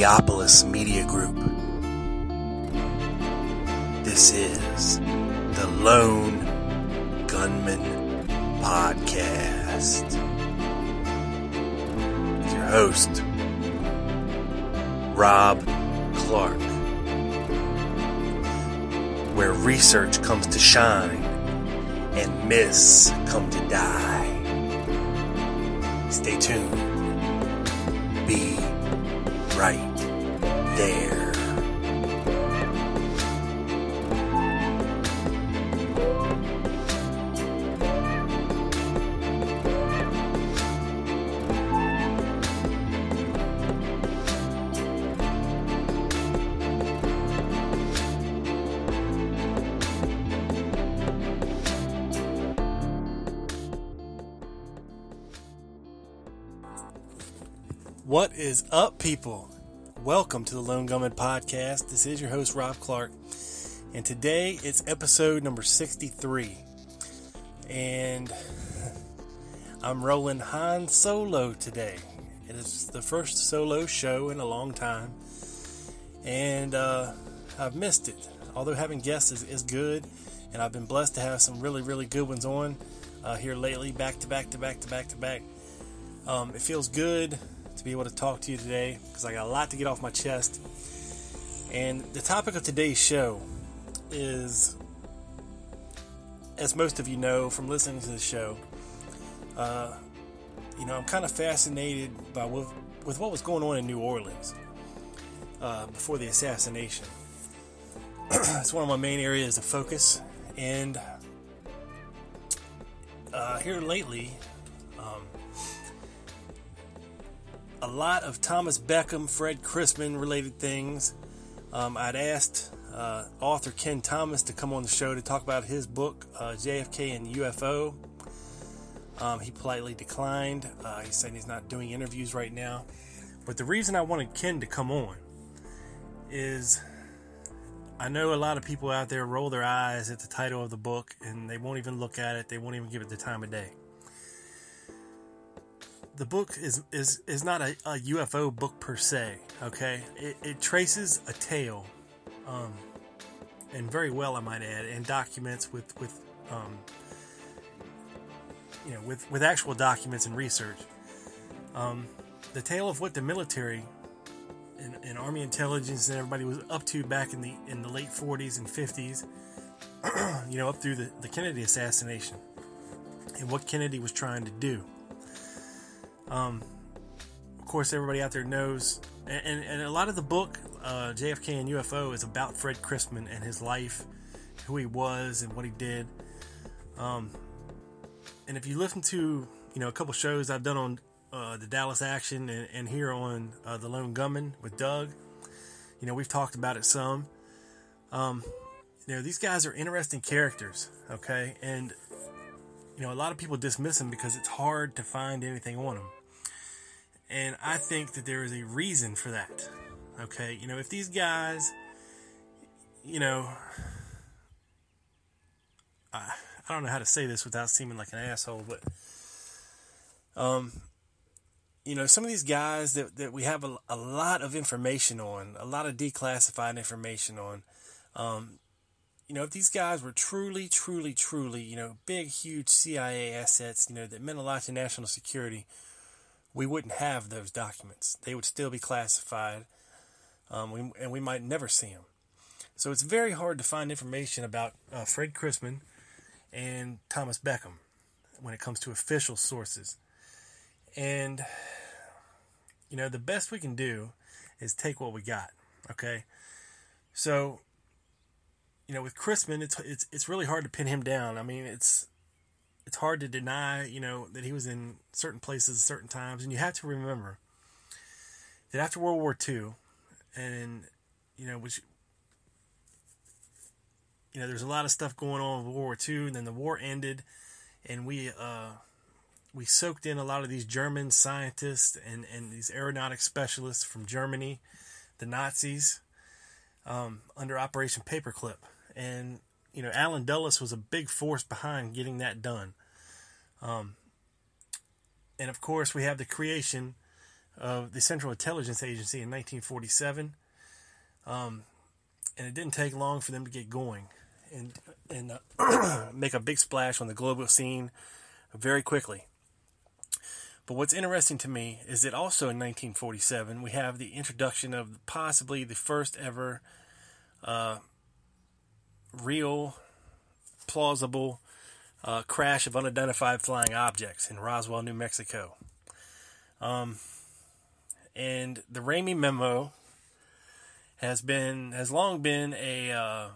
Neopolis Media Group. This is the Lone Gunman Podcast. With your host, Rob Clark. Where research comes to shine and myths come to die. Stay tuned. Be right there. What is up, people? Welcome to the Lone Gunman Podcast. This is your host, Rob Clark, and today it's episode number 63. And I'm rolling Han Solo today. It is the first solo show in a long time, and uh, I've missed it. Although having guests is, is good, and I've been blessed to have some really, really good ones on uh, here lately, back to back to back to back to back. Um, it feels good to be able to talk to you today because I got a lot to get off my chest. And the topic of today's show is, as most of you know from listening to the show, uh, you know, I'm kind of fascinated by what, with what was going on in New Orleans uh, before the assassination. it's one of my main areas of focus, and uh, here lately, a lot of Thomas Beckham, Fred Crisman related things. Um, I'd asked uh, author Kenn Thomas to come on the show to talk about his book, uh, JFK and UFO. Um, he politely declined. Uh, he's saying he's not doing interviews right now. But the reason I wanted Kenn to come on is I know a lot of people out there roll their eyes at the title of the book and they won't even look at it, they won't even give it the time of day the book is is is not a, a UFO book per se. Okay, it, it traces a tale, um, and very well, I might add, and documents with with um, you know with with actual documents and research. Um, the tale of what the military and, and Army intelligence and everybody was up to back in the in the late 40s and 50s, you know, up through the, the Kennedy assassination, and what Kennedy was trying to do. Um, of course, everybody out there knows, and, and, and a lot of the book, uh, JFK and UFO, is about Fred Crisman and his life, who he was, and what he did. Um, and if you listen to, you know, a couple shows I've done on uh, the Dallas Action and, and here on uh, the Lone Gunman with Doug, you know, we've talked about it some. Um, you know, these guys are interesting characters, okay? And, you know, a lot of people dismiss them because it's hard to find anything on them. And I think that there is a reason for that. Okay, you know, if these guys, you know, I, I don't know how to say this without seeming like an asshole, but, um, you know, some of these guys that, that we have a, a lot of information on, a lot of declassified information on, um, you know, if these guys were truly, truly, truly, you know, big, huge CIA assets, you know, that meant a lot to national security, we wouldn't have those documents. They would still be classified, um, we, and we might never see them. So it's very hard to find information about uh, Fred Crisman and Thomas Beckham when it comes to official sources. And, you know, the best we can do is take what we got. Okay, so you know with Crisman, it's it's it's really hard to pin him down. I mean, it's it's hard to deny, you know, that he was in certain places at certain times, and you have to remember that after World War II, and you know, which you know, there's a lot of stuff going on with World War II, and then the war ended, and we uh, we soaked in a lot of these German scientists and and these aeronautic specialists from Germany, the Nazis, um, under Operation Paperclip, and you know, Allen Dulles was a big force behind getting that done. Um, and of course, we have the creation of the Central Intelligence Agency in 1947. Um, and it didn't take long for them to get going and and uh, make a big splash on the global scene very quickly. But what's interesting to me is that also in 1947 we have the introduction of possibly the first ever uh, real, plausible uh, crash of unidentified flying objects in Roswell, New Mexico. Um, and the Ramey memo has been has long been a uh,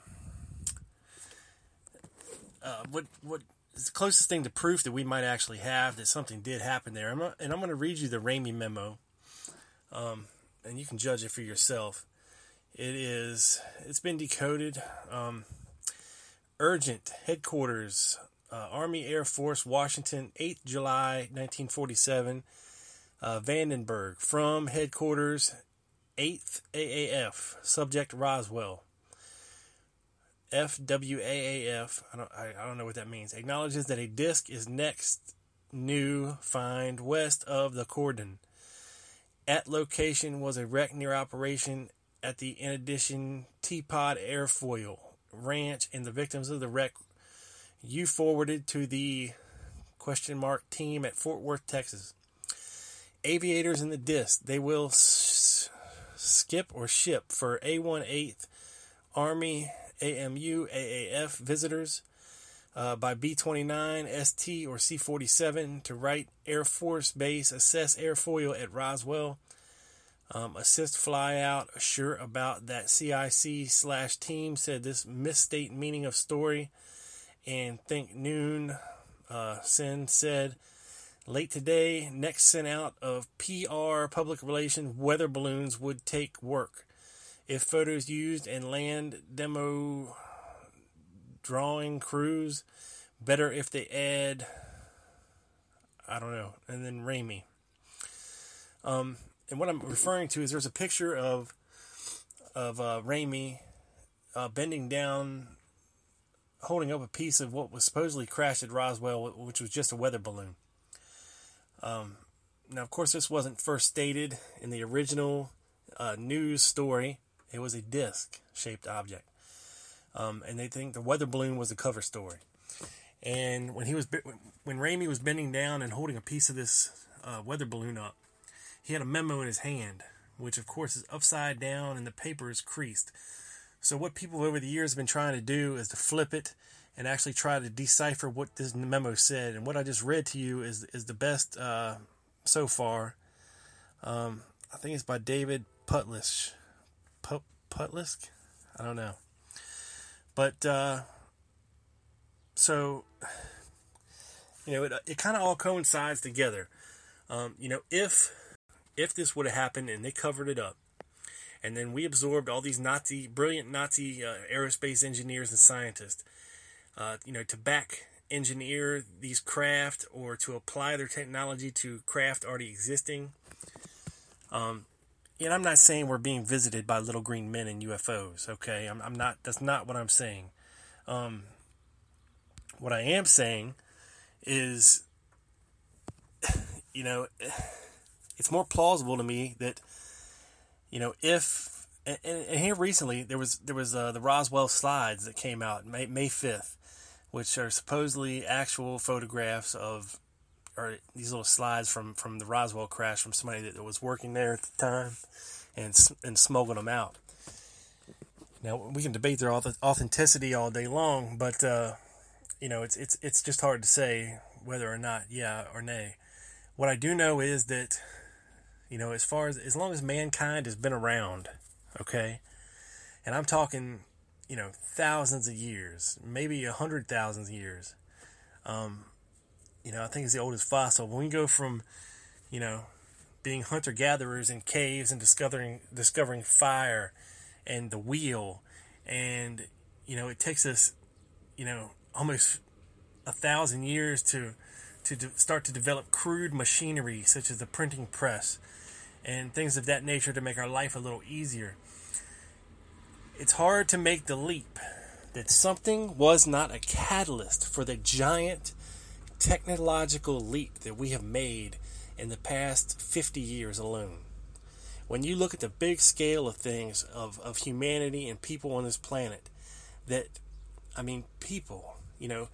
uh, what what is the closest thing to proof that we might actually have that something did happen there. I'm and I'm going to read you the Ramey memo, um, and you can judge it for yourself. It is it's been decoded. Um, urgent headquarters uh, Army Air Force, Washington, 8th July 1947, uh, Vandenberg, from headquarters, 8th AAF, subject Roswell. FWAAF, I don't, I, I don't know what that means, acknowledges that a disk is next new find west of the cordon. At location was a wreck near operation at the in addition Teapot Airfoil Ranch, and the victims of the wreck you forwarded to the question mark team at Fort Worth, Texas. Aviators in the disc, they will s- skip or ship for A18th Army AMU AAF visitors uh, by B 29, ST, or C 47 to Wright Air Force Base, assess airfoil at Roswell. Um, assist fly out, assure about that CIC slash team said this misstate meaning of story and think noon uh, send said late today next sent out of pr public relations weather balloons would take work if photos used and land demo drawing crews better if they add i don't know and then Ramey. um, and what i'm referring to is there's a picture of of uh, Ramey uh, bending down holding up a piece of what was supposedly crashed at Roswell, which was just a weather balloon. Um, now, of course, this wasn't first stated in the original uh, news story. It was a disc-shaped object, um, and they think the weather balloon was the cover story. And when he was when Ramey was bending down and holding a piece of this uh, weather balloon up, he had a memo in his hand, which of course is upside down and the paper is creased. So what people over the years have been trying to do is to flip it and actually try to decipher what this memo said. And what I just read to you is is the best uh, so far. Um, I think it's by David Putlish. Put, Putlisk? I don't know. But uh, so you know, it it kind of all coincides together. Um, you know, if if this would have happened and they covered it up, and then we absorbed all these Nazi, brilliant Nazi uh, aerospace engineers and scientists, uh, you know, to back engineer these craft or to apply their technology to craft already existing. Um, and I'm not saying we're being visited by little green men and UFOs. Okay, I'm, I'm not. That's not what I'm saying. Um, what I am saying is, you know, it's more plausible to me that you know, if and, and here recently there was there was uh, the Roswell slides that came out May May fifth, which are supposedly actual photographs of or these little slides from from the Roswell crash from somebody that was working there at the time, and and smoking them out. Now we can debate their authenticity all day long, but uh, you know it's it's it's just hard to say whether or not yeah or nay. What I do know is that you know, as far as as long as mankind has been around, okay, and I'm talking, you know, thousands of years, maybe a hundred thousand years. Um, you know, I think it's the oldest fossil. When we go from, you know, being hunter gatherers in caves and discovering discovering fire and the wheel, and you know, it takes us, you know, almost a thousand years to to de- start to develop crude machinery such as the printing press and things of that nature to make our life a little easier. It's hard to make the leap that something was not a catalyst for the giant technological leap that we have made in the past 50 years alone. When you look at the big scale of things, of, of humanity and people on this planet, that, I mean, people, you know,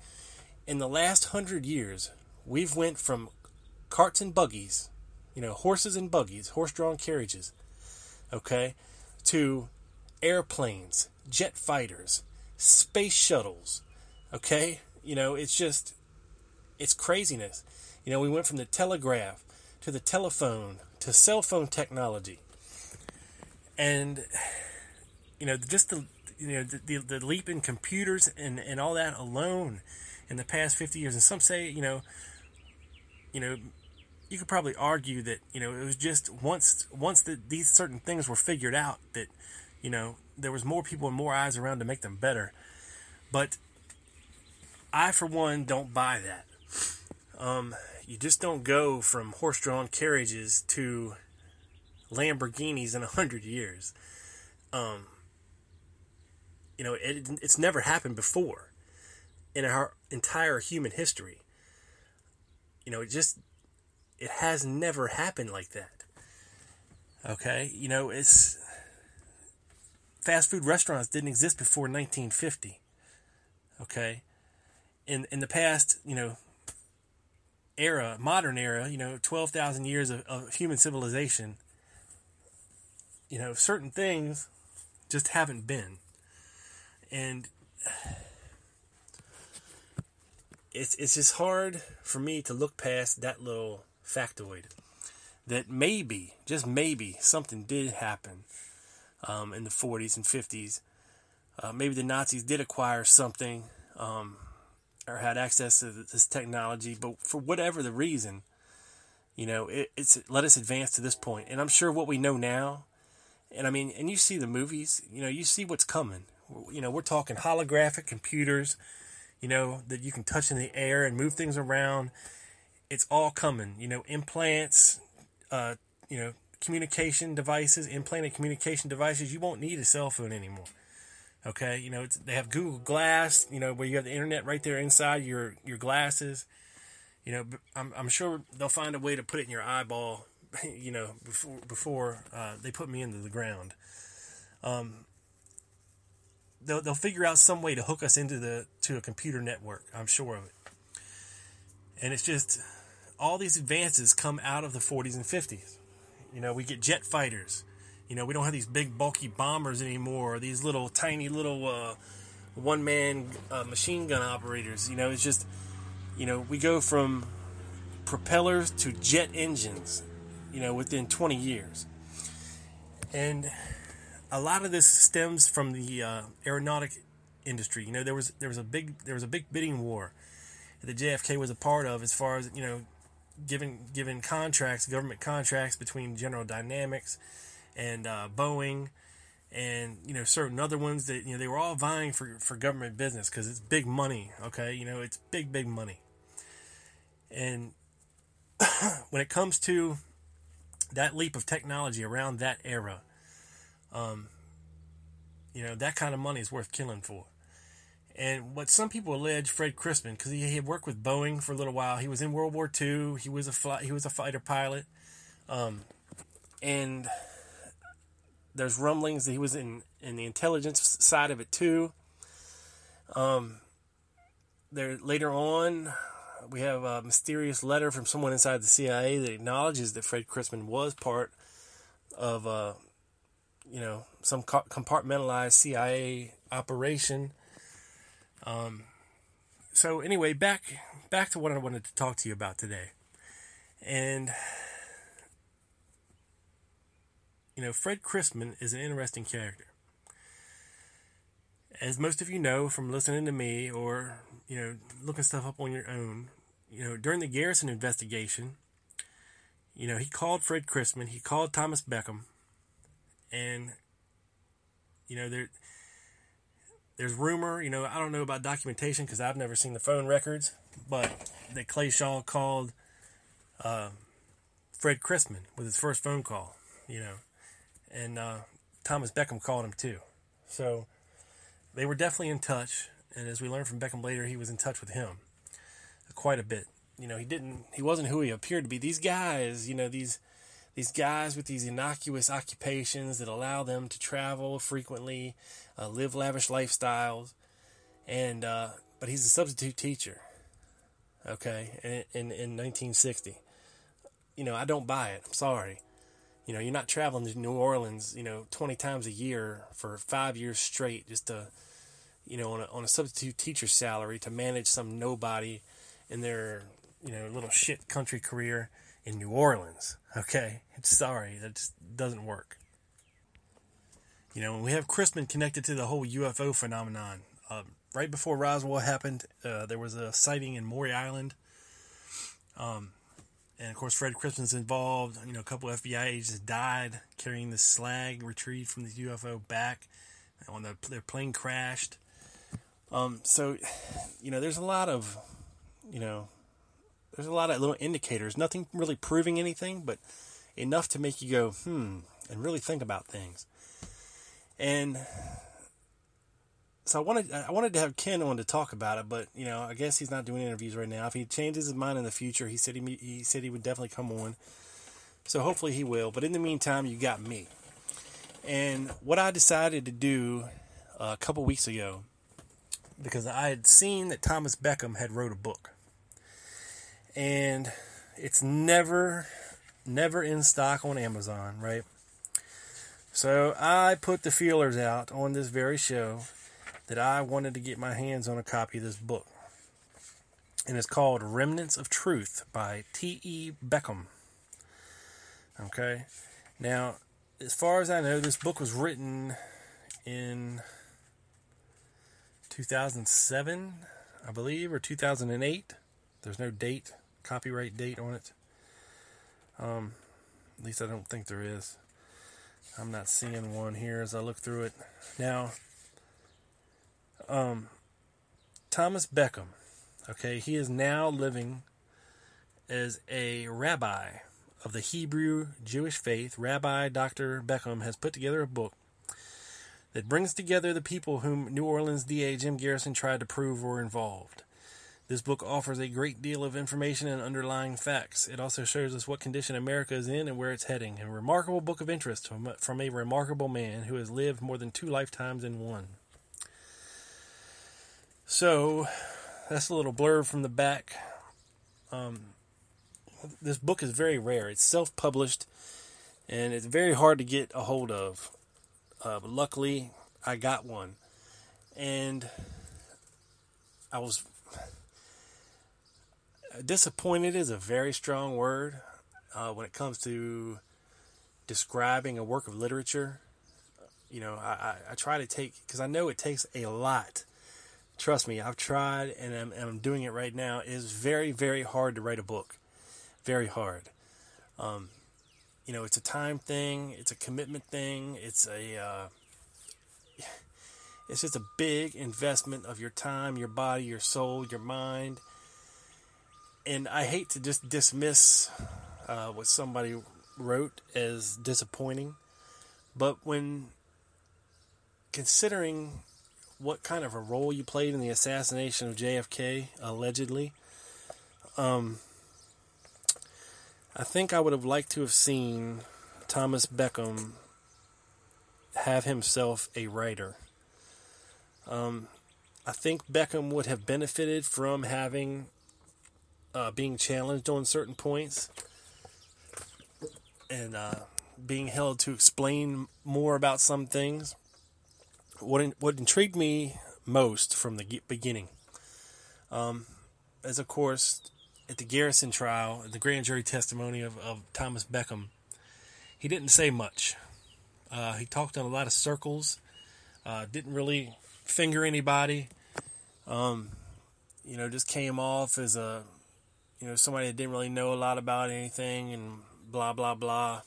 in the last hundred years, we've went from carts and buggies, you know, horses and buggies, horse-drawn carriages, okay, to airplanes, jet fighters, space shuttles, okay? You know, it's just it's craziness. You know, we went from the telegraph to the telephone to cell phone technology. And you know, just the you know the, the, the leap in computers and, and all that alone in the past 50 years and some say you know you know you could probably argue that you know it was just once once that these certain things were figured out that you know there was more people and more eyes around to make them better. But i for one don't buy that. Um, you just don't go from horse-drawn carriages to lamborghinis in a hundred years. Um, you know it, it's never happened before in our entire human history. You know it just it has never happened like that. Okay, you know, it's fast food restaurants didn't exist before 1950. Okay, in in the past, you know, era, modern era, you know, 12,000 years of, of human civilization, you know, certain things just haven't been. And it's it's just hard for me to look past that little factoid that maybe, just maybe, something did happen um, in the 40s and 50s. Uh, maybe the Nazis did acquire something um, or had access to this technology, but for whatever the reason, you know, it, it's let us advance to this point. And I'm sure what we know now, and I mean, and you see the movies, you know, you see what's coming. You know, we're talking holographic computers, you know, that you can touch in the air and move things around it's all coming. You know, implants, uh, you know, communication devices, implanted communication devices. You won't need a cell phone anymore. Okay, you know, they have Google Glass. You know, where you have the internet right there inside your your glasses. You know, I'm I'm sure they'll find a way to put it in your eyeball. You know, before before uh, they put me into the ground. Um, they'll they'll figure out some way to hook us into the to a computer network. I'm sure of it. And it's just all these advances come out of the 40s and 50s. You know, we get jet fighters. You know, we don't have these big bulky bombers anymore. these little tiny little uh, one man uh, machine gun operators. You know, it's just, you know, we go from propellers to jet engines. You know, within 20 years, and a lot of this stems from the uh, aeronautic industry. You know, there was there was a big there was a big bidding war that the JFK was a part of as far as you know given given contracts, government contracts between General Dynamics and uh, Boeing, and you know certain other ones that you know they were all vying for for government business because it's big money. Okay, you know it's big big money, and when it comes to that leap of technology around that era, um, you know that kind of money is worth killing for. And what some people allege Fred Crisman, because he had worked with Boeing for a little while. He was in World War II. He was a fly, he was a fighter pilot, um, and there's rumblings that he was in in the intelligence side of it too. Um, there later on, we have a mysterious letter from someone inside the CIA that acknowledges that Fred Crisman was part of, uh, you know, some compartmentalized CIA operation um, so anyway, back back to what I wanted to talk to you about today, and you know, Fred Crisman is an interesting character. as most of you know from listening to me or you know looking stuff up on your own, you know during the Garrison investigation, you know he called Fred Crisman, he called Thomas Beckham, and you know there there's rumor, you know I don't know about documentation because I've never seen the phone records, but that Clay Shaw called uh, Fred Crisman with his first phone call, you know, and uh, Thomas Beckham called him too, so they were definitely in touch. And as we learned from Beckham later, he was in touch with him quite a bit. You know, he didn't, he wasn't who he appeared to be. These guys, you know, these these guys with these innocuous occupations that allow them to travel frequently, uh, live lavish lifestyles, and uh, but he's a substitute teacher. Okay, in, in in 1960, you know, I don't buy it. I'm sorry. You know, you're not traveling to New Orleans, you know, 20 times a year for five years straight just to, you know, on a, on a substitute teacher salary to manage some nobody in their, you know, little shit country career in New Orleans. Okay, it's sorry, that just doesn't work. You know, we have Crisman connected to the whole UFO phenomenon, uh, right before Roswell happened, uh, there was a sighting in Maury Island. Um, and of course, Fred Crisman's involved. You know, a couple FBI agents died carrying the slag retrieved from the UFO back when the, their plane crashed. Um, so, you know, there's a lot of, you know, there's a lot of little indicators. Nothing really proving anything, but enough to make you go, hmm, and really think about things. And so I wanted I wanted to have Kenn on to talk about it, but you know I guess he's not doing interviews right now. If he changes his mind in the future, he said he he said he would definitely come on. So hopefully he will. But in the meantime, you got me. And what I decided to do uh, a couple weeks ago, because I had seen that Thomas Beckham had wrote a book, and it's never never in stock on Amazon, right? So I put the feelers out on this very show that I wanted to get my hands on a copy of this book. And it's called Remnants of Truth by T.E. Beckham. Okay. Now, as far as I know, this book was written in 2007, I believe, or 2008. There's no date, copyright date on it. Um, at least I don't think there is. I'm not seeing one here as I look through it. Now, um, Thomas Beckham, okay, he is now living as a rabbi of the Hebrew Jewish faith. Rabbi Dr. Beckham has put together a book that brings together the people whom New Orleans DA Jim Garrison tried to prove were involved. This book offers a great deal of information and underlying facts. It also shows us what condition America is in and where it's heading. A remarkable book of interest from, a remarkable man who has lived more than two lifetimes in one. So, that's a little blurb from the back. Um, this book is very rare. It's self published and it's very hard to get a hold of. Uh, but luckily, I got one. And I was disappointed is a very strong word uh, when it comes to describing a work of literature. You know, I, I, I try to take, because I know it takes a lot. Trust me, I've tried and I'm, and I'm doing it right now. It is very, very hard to write a book. Very hard. Um, you know, it's a time thing, it's a commitment thing, it's a. Uh, it's just a big investment of your time, your body, your soul, your mind and I hate to just dismiss uh, what somebody wrote as disappointing, but when considering what kind of a role you played in the assassination of JFK, allegedly, um, I think I would have liked to have seen Thomas Beckham have himself a writer. Um, I think Beckham would have benefited from having uh, being challenged on certain points and uh, being held to explain more about some things. What in, what intrigued me most from the beginning, um, is of course at the Garrison trial, the grand jury testimony of, of Thomas Beckham. He didn't say much. Uh, he talked in a lot of circles. Uh, didn't really finger anybody. Um, you know, just came off as a, you know, somebody that didn't really know a lot about anything and blah blah blah.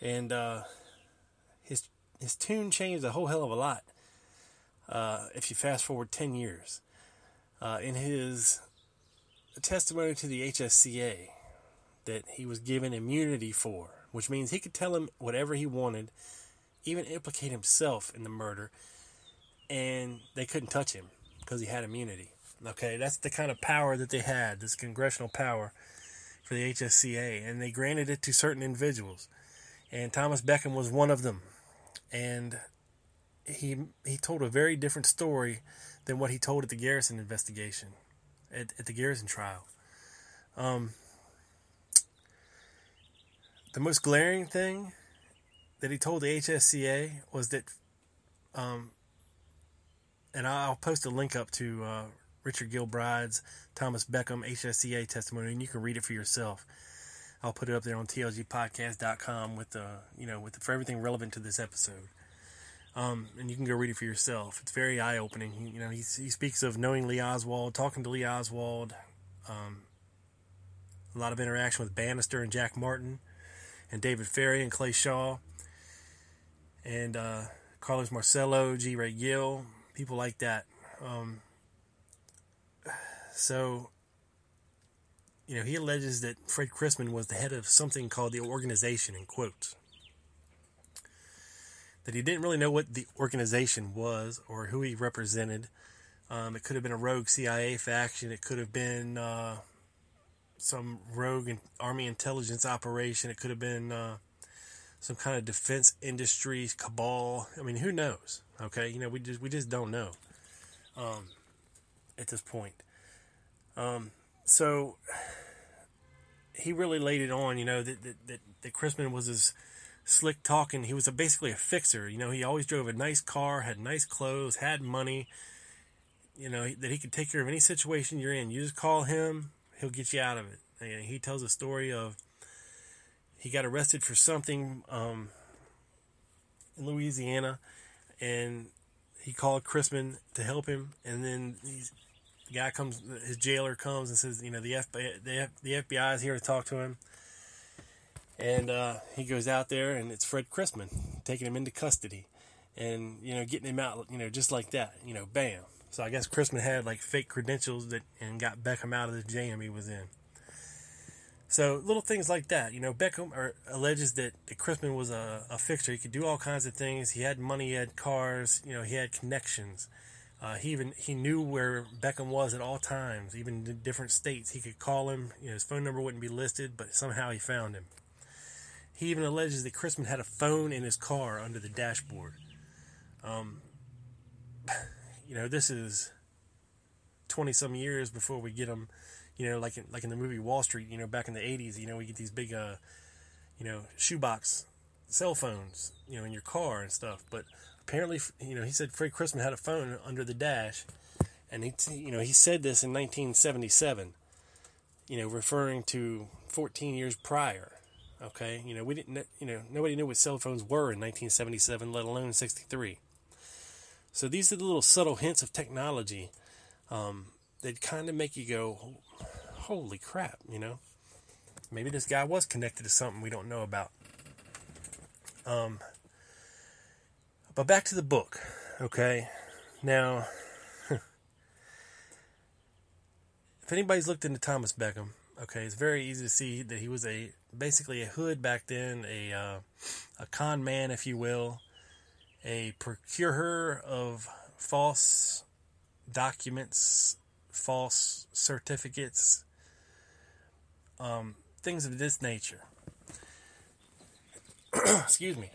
And uh, his his tune changed a whole hell of a lot. Uh, if you fast forward ten years, uh, in his testimony to the HSCA, that he was given immunity for, which means he could tell him whatever he wanted, even implicate himself in the murder, and they couldn't touch him because he had immunity. Okay, that's the kind of power that they had, this congressional power for the HSCA, and they granted it to certain individuals. And Thomas Beckham was one of them. And he he told a very different story than what he told at the Garrison investigation, at, at the Garrison trial. Um, the most glaring thing that he told the HSCA was that, um, and I'll post a link up to uh, Richard Gilbride's Thomas Beckham HSCA testimony, and you can read it for yourself. I'll put it up there on tlgpodcast.com with the you know with the, for everything relevant to this episode. Um, and you can go read it for yourself. It's very eye opening. You know, he, he speaks of knowing Lee Oswald, talking to Lee Oswald, um, a lot of interaction with Banister and Jack Martin, and David Ferrie and Clay Shaw, and uh, Carlos Marcello, G. Wray Gill, people like that. Um, so, you know, he alleges that Fred Crisman was the head of something called the organization, in quotes. That he didn't really know what the organization was or who he represented. Um, it could have been a rogue CIA faction. It could have been uh, some rogue army intelligence operation. It could have been uh, some kind of defense industry cabal. I mean, who knows? Okay, you know, we just we just don't know um, at this point. Um, so he really laid it on, you know, that that that, that Crisman was his slick talking. He was a, basically a fixer. You know, he always drove a nice car, had nice clothes, had money. You know that he could take care of any situation you're in. You just call him, he'll get you out of it. And he tells a story of he got arrested for something um, in Louisiana, and he called Crisman to help him, and then the guy comes, his jailer comes and says, you know, the FBI, the, the FBI is here to talk to him. And uh, he goes out there, and it's Fred Crisman taking him into custody, and you know, getting him out, you know, just like that, you know, bam. So I guess Crisman had like fake credentials that and got Beckham out of the jam he was in. So little things like that, you know, Beckham or, alleges that, that Crisman was a, a fixer. He could do all kinds of things. He had money, he had cars, you know, he had connections. Uh, he even he knew where Beckham was at all times, even in different states. He could call him. You know, his phone number wouldn't be listed, but somehow he found him. He even alleges that Crisman had a phone in his car under the dashboard. Um, you know, this is twenty some years before we get him. You know, like in, like in the movie Wall Street. You know, back in the '80s. You know, we get these big, uh, you know, shoebox cell phones. You know, in your car and stuff, but apparently, you know, he said Fred Crisman had a phone under the dash, and he, you know, he said this in 1977. You know, referring to 14 years prior. Okay, you know, we didn't, you know, nobody knew what cell phones were in 1977, let alone 63. So these are the little subtle hints of technology um, that kind of make you go, "Holy crap!" You know, maybe this guy was connected to something we don't know about. Um, but back to the book, okay? Now, if anybody's looked into Thomas Beckham, okay, it's very easy to see that he was a basically a hood back then, a uh, a con man, if you will, a procurer of false documents, false certificates, um, things of this nature. Excuse me.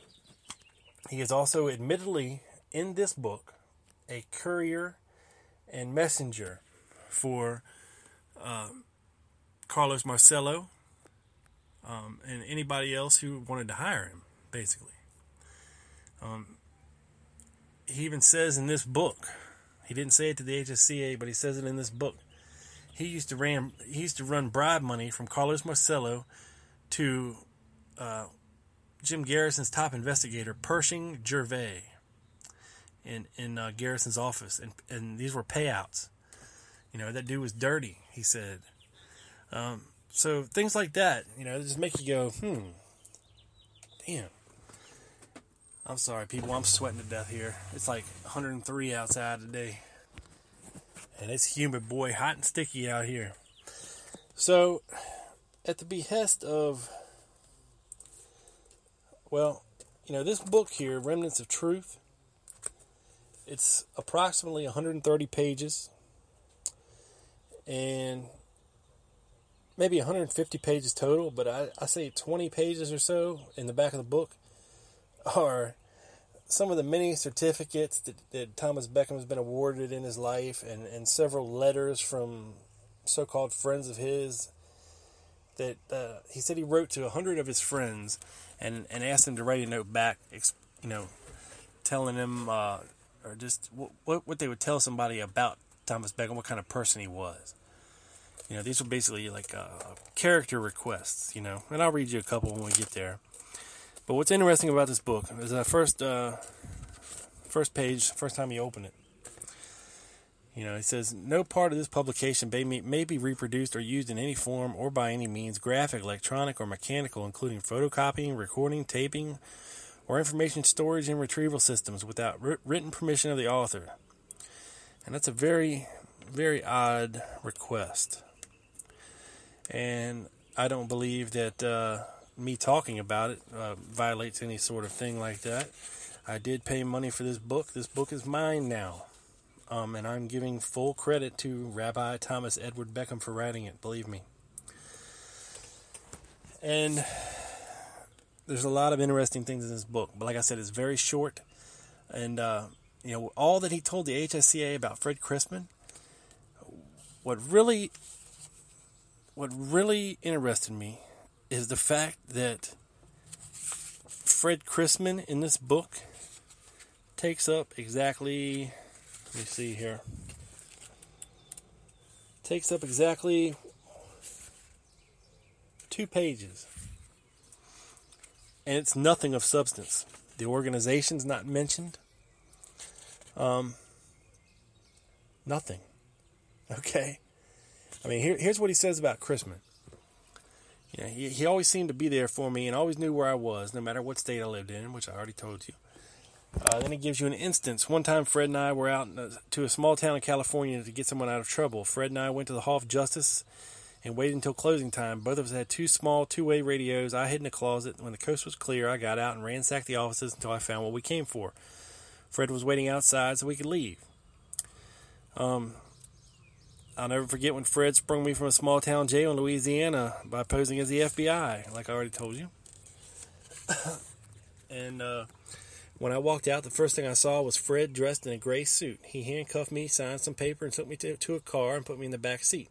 He is also admittedly in this book a courier and messenger for uh, Carlos Marcello um, and anybody else who wanted to hire him, basically. Um, he even says in this book, he didn't say it to the HSCA, but he says it in this book. He used to ran he used to run bribe money from Carlos Marcello to uh, Jim Garrison's top investigator, Pershing Gervais. in in uh, Garrison's office, and and these were payouts. You know, that dude was dirty. He said. Um, so things like that, you know, just make you go, hmm, damn. I'm sorry, people. I'm sweating to death here. It's like 103 outside today, and it's humid, boy, hot and sticky out here. So, at the behest of, well, you know, this book here, Remnants of Truth, it's approximately 130 pages, and maybe 150 pages total, but I, I say 20 pages or so in the back of the book are some of the many certificates that, that Thomas Beckham has been awarded in his life and, and several letters from so called friends of his that uh, he said he wrote to a hundred of his friends and, and asked them to write a note back, you know, telling them uh, or just what, what they would tell somebody about Thomas Beckham, what kind of person he was. You know, these are basically like uh, character requests, you know, and I'll read you a couple when we get there. But what's interesting about this book is that first, uh, first page, first time you open it, you know, it says no part of this publication may, be reproduced or used in any form or by any means, graphic, electronic, or mechanical, including photocopying, recording, taping, or information storage and retrieval systems without written permission of the author. And that's a very, very odd request. And I don't believe that uh, me talking about it uh, violates any sort of thing like that. I did pay money for this book. This book is mine now. Um, and I'm giving full credit to Rabbi Thomas Edward Beckham for writing it, believe me. And there's a lot of interesting things in this book. But like I said, it's very short. And, uh, you know, all that he told the HSCA about Fred Crisman, what really, what really interested me is the fact that Fred Crisman in this book takes up exactly, let me see here, takes up exactly two pages. And it's nothing of substance. The organization's not mentioned. Um, nothing. Okay? I mean, here, here's what he says about Crisman. You know, he, he always seemed to be there for me and always knew where I was, no matter what state I lived in, which I already told you. Uh, then he gives you an instance. One time, Fred and I were out a, to a small town in California to get someone out of trouble. Fred and I went to the Hall of Justice and waited until closing time. Both of us had two small two way radios. I hid in a closet. When the coast was clear, I got out and ransacked the offices until I found what we came for. Fred was waiting outside so we could leave. Um, I'll never forget when Fred sprung me from a small town jail in Louisiana by posing as the FBI, like I already told you. and uh, when I walked out, the first thing I saw was Fred dressed in a gray suit. He handcuffed me, signed some paper, and took me to, to a car and put me in the back seat.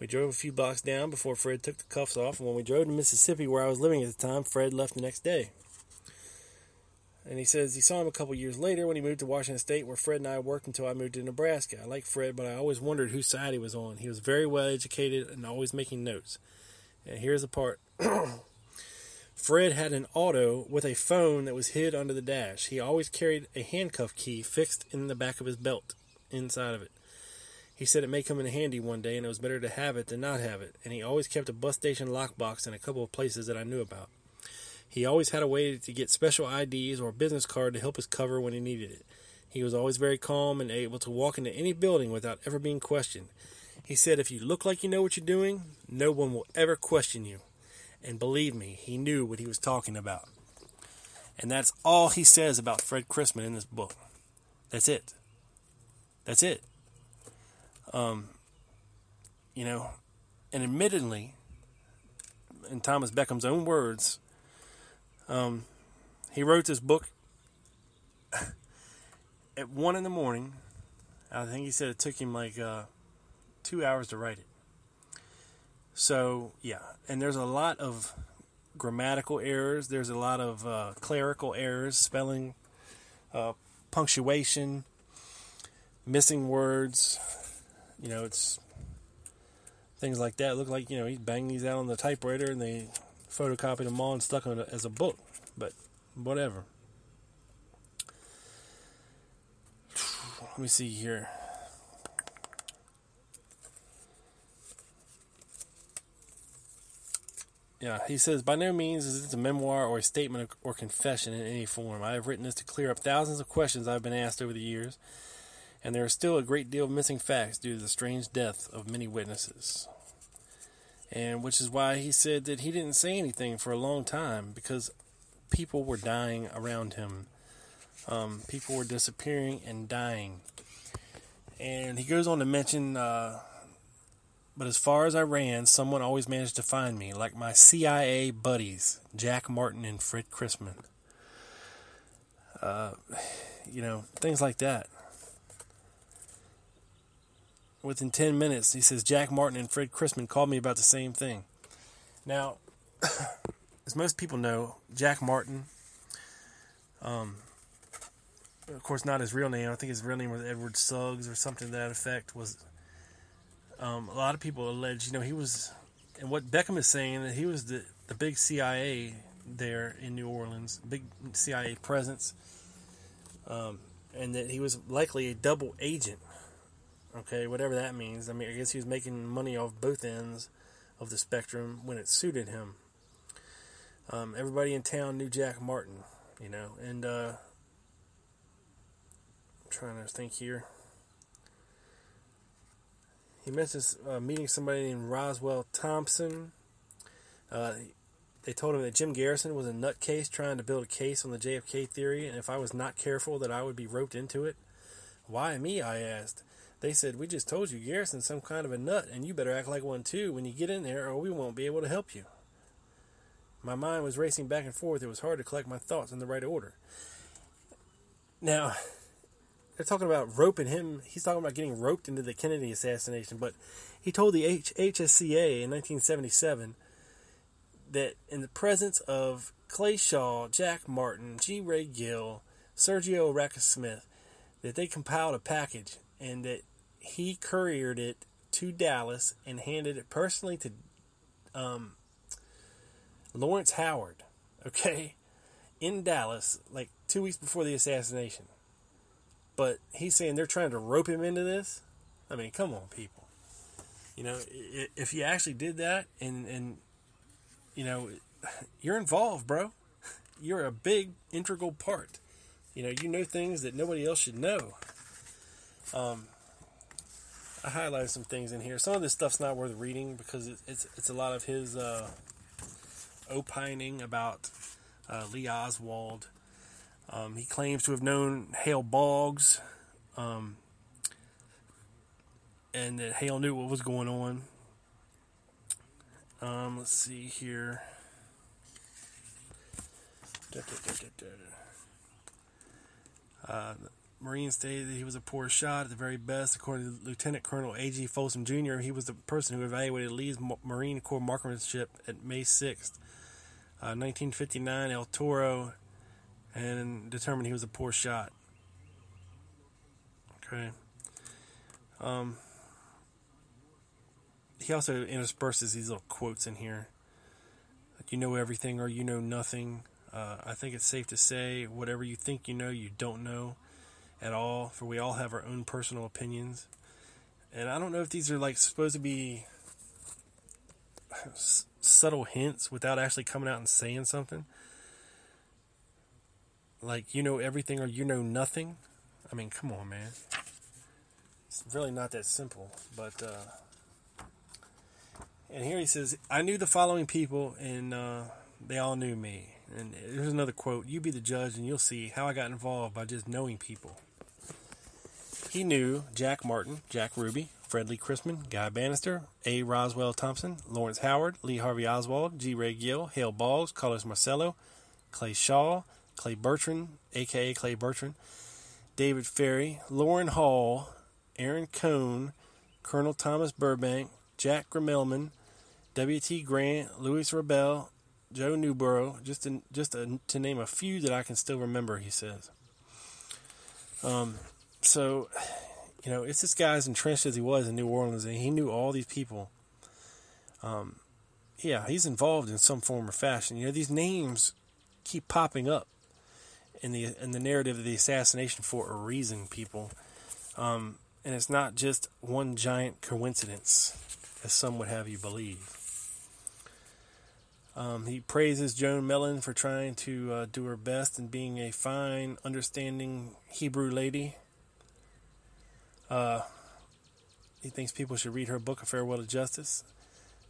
We drove a few blocks down before Fred took the cuffs off, and when we drove to Mississippi, where I was living at the time, Fred left the next day. And he says he saw him a couple years later when he moved to Washington State, where Fred and I worked until I moved to Nebraska. I like Fred, but I always wondered whose side he was on. He was very well educated and always making notes. And here's the part Fred had an auto with a phone that was hid under the dash. He always carried a handcuff key fixed in the back of his belt, inside of it. He said it may come in handy one day, and it was better to have it than not have it. And he always kept a bus station lockbox in a couple of places that I knew about. He always had a way to get special IDs or a business card to help his cover when he needed it. He was always very calm and able to walk into any building without ever being questioned. He said, If you look like you know what you're doing, no one will ever question you. And believe me, he knew what he was talking about. And that's all he says about Fred Crisman in this book. That's it. That's it. Um, you know, and admittedly, in Thomas Beckham's own words, um, he wrote this book at one in the morning. I think he said it took him like uh, two hours to write it. So yeah, and there's a lot of grammatical errors. There's a lot of uh, clerical errors, spelling, uh, punctuation, missing words. You know, it's things like that. Look like you know he's banging these out on the typewriter, and they photocopied them all and stuck them as a book. But whatever. let me see here. Yeah, he says, by no means is this a memoir or a statement or confession in any form. I have written this to clear up thousands of questions I've been asked over the years, and there is still a great deal of missing facts due to the strange death of many witnesses. And which is why he said that he didn't say anything for a long time because people were dying around him. Um, people were disappearing and dying. And he goes on to mention uh, but as far as I ran, someone always managed to find me, like my CIA buddies, Jack Martin and Fred Crisman. Uh, you know, things like that. Within 10 minutes, he says, Jack Martin and Fred Crisman called me about the same thing. Now, as most people know, Jack Martin, um, of course, not his real name. I think his real name was Edward Suggs or something to that effect. Was um, a lot of people allege, you know, he was, and what Beckham is saying that he was the the big CIA there in New Orleans, big CIA presence, um, and that he was likely a double agent. Okay, whatever that means. I mean, I guess he was making money off both ends of the spectrum when it suited him. Um, everybody in town knew Jack Martin, you know, and uh, I'm trying to think here. He mentions uh, meeting somebody named Roswell Thompson. Uh, they told him that Jim Garrison was a nutcase trying to build a case on the JFK theory, and if I was not careful, that I would be roped into it. Why me? I asked. They said, We just told you Garrison's some kind of a nut, and you better act like one too when you get in there, or we won't be able to help you. My mind was racing back and forth. It was hard to collect my thoughts in the right order. Now, they're talking about roping him. He's talking about getting roped into the Kennedy assassination. But he told the H- HSCA in 1977 that in the presence of Clay Shaw, Jack Martin, G. Wray Gill, Sergio Arcacha Smith, that they compiled a package and that he couriered it to Dallas and handed it personally to um, Lawrence Howard, okay, in Dallas, like two weeks before the assassination. But he's saying they're trying to rope him into this. I mean, come on, people. You know, if you actually did that, and and you know, you're involved, bro. You're a big integral part. You know, you know things that nobody else should know. Um, I highlighted some things in here. Some of this stuff's not worth reading because it's it's a lot of his uh, opining about uh, Lee Oswald um, he claims to have known Hale Boggs, um, and that Hale knew what was going on. Um, let's see here. Da, da, da, uh, Marine stated that he was a poor shot at the very best. According to Lieutenant Colonel A.G. Folsom Jr., he was the person who evaluated Lee's Marine Corps marksmanship at May 6th, uh, 1959. El Toro and determined he was a poor shot. Okay. Um, he also intersperses these little quotes in here. Like, you know everything or you know nothing. Uh, I think it's safe to say whatever you think you know, you don't know at all, for we all have our own personal opinions. And I don't know if these are like supposed to be s- subtle hints without actually coming out and saying something like you know everything or you know nothing. I mean, come on, man. It's really not that simple. But uh, and here he says, "I knew the following people, and uh, they all knew me." And here's another quote: "You be the judge, and you'll see how I got involved by just knowing people." He knew Jack Martin, Jack Ruby, Fred Lee Crisman, Guy Banister, A. Roswell Thompson, Lawrence Howard, Lee Harvey Oswald, G. Wray Gill, Hale Boggs, Carlos Marcello, Clay Shaw, Clay Bertrand, aka Clay Bertrand, David Ferrie, Loran Hall, Aaron Kohn, Colonel Thomas Burbank, Jack Grimmelman, W.T. Grant, Louis Rebel, Joe Newbrough, just to, just to, to, name a few that I can still remember, he says. Um, so, you know, it's this guy as entrenched as he was in New Orleans, and he knew all these people. Um, yeah, he's involved in some form or fashion. You know, these names keep popping up in the in the narrative of the assassination for a reason, people. Um, and it's not just one giant coincidence, as some would have you believe. Um, he praises Joan Mellen for trying to uh, do her best and being a fine, understanding Hebrew lady. Uh, he thinks people should read her book, A Farewell to Justice.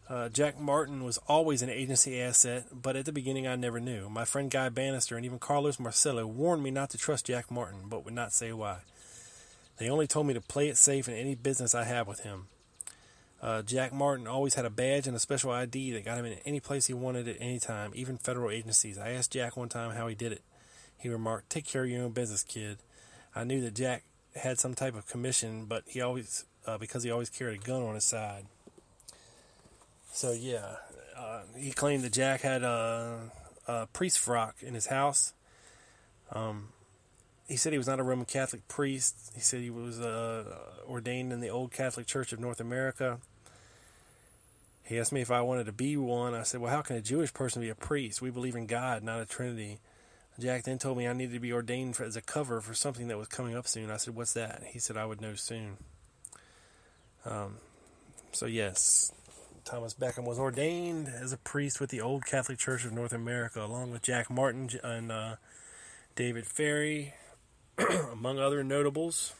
Uh, Jack Martin was always an agency asset, but at the beginning I never knew. My friend Guy Banister and even Carlos Marcello warned me not to trust Jack Martin, but would not say why. They only told me to play it safe in any business I have with him. Uh, Jack Martin always had a badge and a special ID that got him in any place he wanted at any time, even federal agencies. I asked Jack one time how he did it. He remarked, "Take care of your own business, kid." I knew that Jack had some type of commission, but he always, uh, because he always carried a gun on his side. So yeah, uh, he claimed that Jack had a, a priest frock in his house. Um, he said he was not a Roman Catholic priest. He said he was uh, ordained in the Old Catholic Church of North America. He asked me if I wanted to be one. I said, Well, how can a Jewish person be a priest? We believe in God, not a Trinity. Jack then told me I needed to be ordained for, as a cover for something that was coming up soon. I said, What's that? He said, I would know soon. Um, so, yes, Thomas Beckham was ordained as a priest with the Old Catholic Church of North America, along with Jack Martin and uh, David Ferrie, among other notables.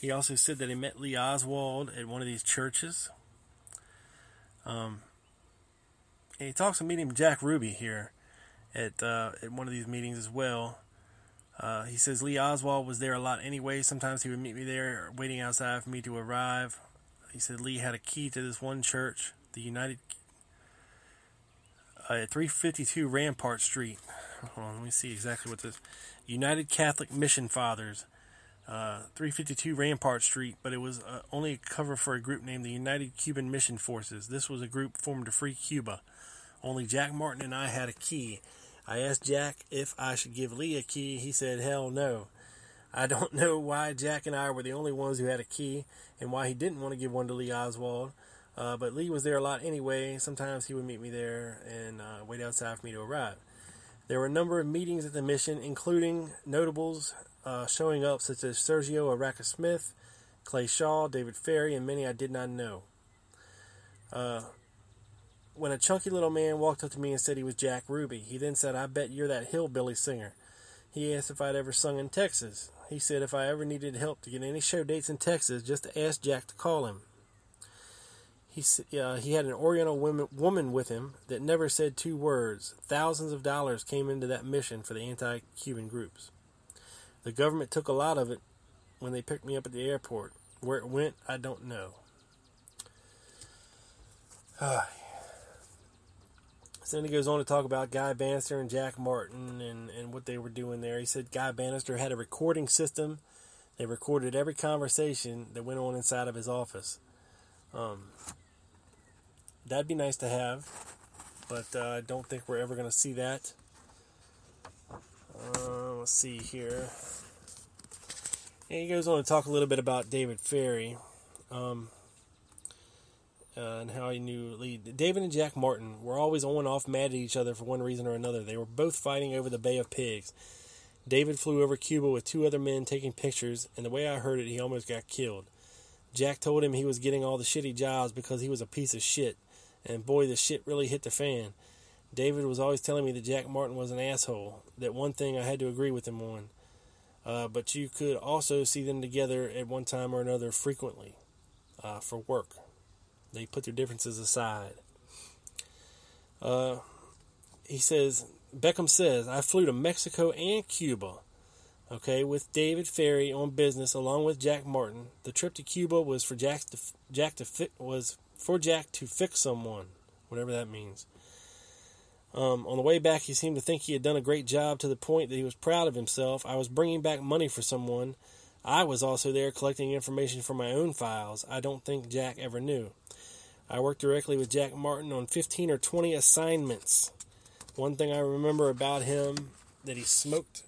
He also said that he met Lee Oswald at one of these churches. Um, and he talks of meeting Jack Ruby here at uh, at one of these meetings as well. Uh, he says Lee Oswald was there a lot anyway. Sometimes he would meet me there, waiting outside for me to arrive. He said Lee had a key to this one church, the United uh, at 352 Rampart Street. Hold on, let me see exactly what this United Catholic Mission Fathers, uh, 352 Rampart Street, but it was uh, only a cover for a group named the United Cuban Mission Forces. This was a group formed to free Cuba. Only Jack Martin and I had a key. I asked Jack if I should give Lee a key. He said, hell no. I don't know why Jack and I were the only ones who had a key and why he didn't want to give one to Lee Oswald. Uh, but Lee was there a lot anyway. Sometimes he would meet me there and uh, wait outside for me to arrive. There were a number of meetings at the mission, including notables uh, showing up, such as Sergio Arcacha Smith, Clay Shaw, David Ferrie, and many I did not know. Uh, when a chunky little man walked up to me and said he was Jack Ruby, he then said, I bet you're that hillbilly singer. He asked if I'd ever sung in Texas. He said if I ever needed help to get any show dates in Texas, just to ask Jack to call him. He, uh, he had an Oriental woman, woman with him that never said two words. Thousands of dollars came into that mission for the anti Cuban groups. The government took a lot of it when they picked me up at the airport. Where it went, I don't know. Uh, then he goes on to talk about Guy Banister and Jack Martin and, and what they were doing there. He said Guy Banister had a recording system. They recorded every conversation that went on inside of his office. Um, that'd be nice to have, but uh, I don't think we're ever going to see that. Uh, let's see here. And he goes on to talk a little bit about David Ferrie um, uh, and how he knew Lee. David and Jack Martin were always on and off mad at each other for one reason or another. They were both fighting over the Bay of Pigs. David flew over Cuba with two other men taking pictures, and the way I heard it, he almost got killed. Jack told him he was getting all the shitty jobs because he was a piece of shit. And boy, the shit really hit the fan. David was always telling me that Jack Martin was an asshole. That one thing I had to agree with him on. Uh, but you could also see them together at one time or another frequently uh, for work. They put their differences aside. Uh, he says, Beckham says, I flew to Mexico and Cuba okay, with David Ferrie on business along with Jack Martin. The trip to Cuba was for Jack to Jack to was for Jack to fix someone, whatever that means. Um, on the way back, he seemed to think he had done a great job to the point that he was proud of himself. I was bringing back money for someone. I was also there collecting information for my own files. I don't think Jack ever knew. I worked directly with Jack Martin on 15 or 20 assignments. One thing I remember about him that he smoked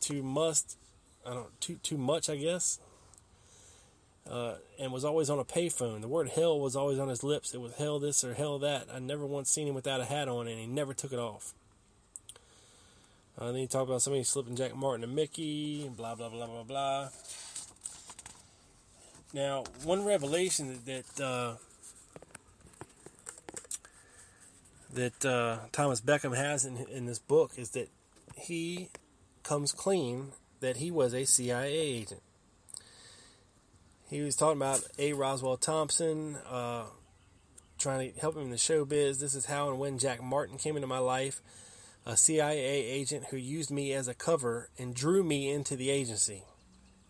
too must, I don't too too much, I guess. Uh, and was always on a payphone. The word hell was always on his lips. It was hell this or hell that. I never once seen him without a hat on, and he never took it off. Uh, then he talked about somebody slipping Jack Martin and Mickey, blah blah blah blah blah. Now, one revelation that that, uh, that uh, Thomas Beckham has in in this book is that he comes clean that he was a CIA agent. He was talking about A. Roswell Thompson, uh, trying to help him in the showbiz. This is how and when Jack Martin came into my life a CIA agent who used me as a cover and drew me into the agency.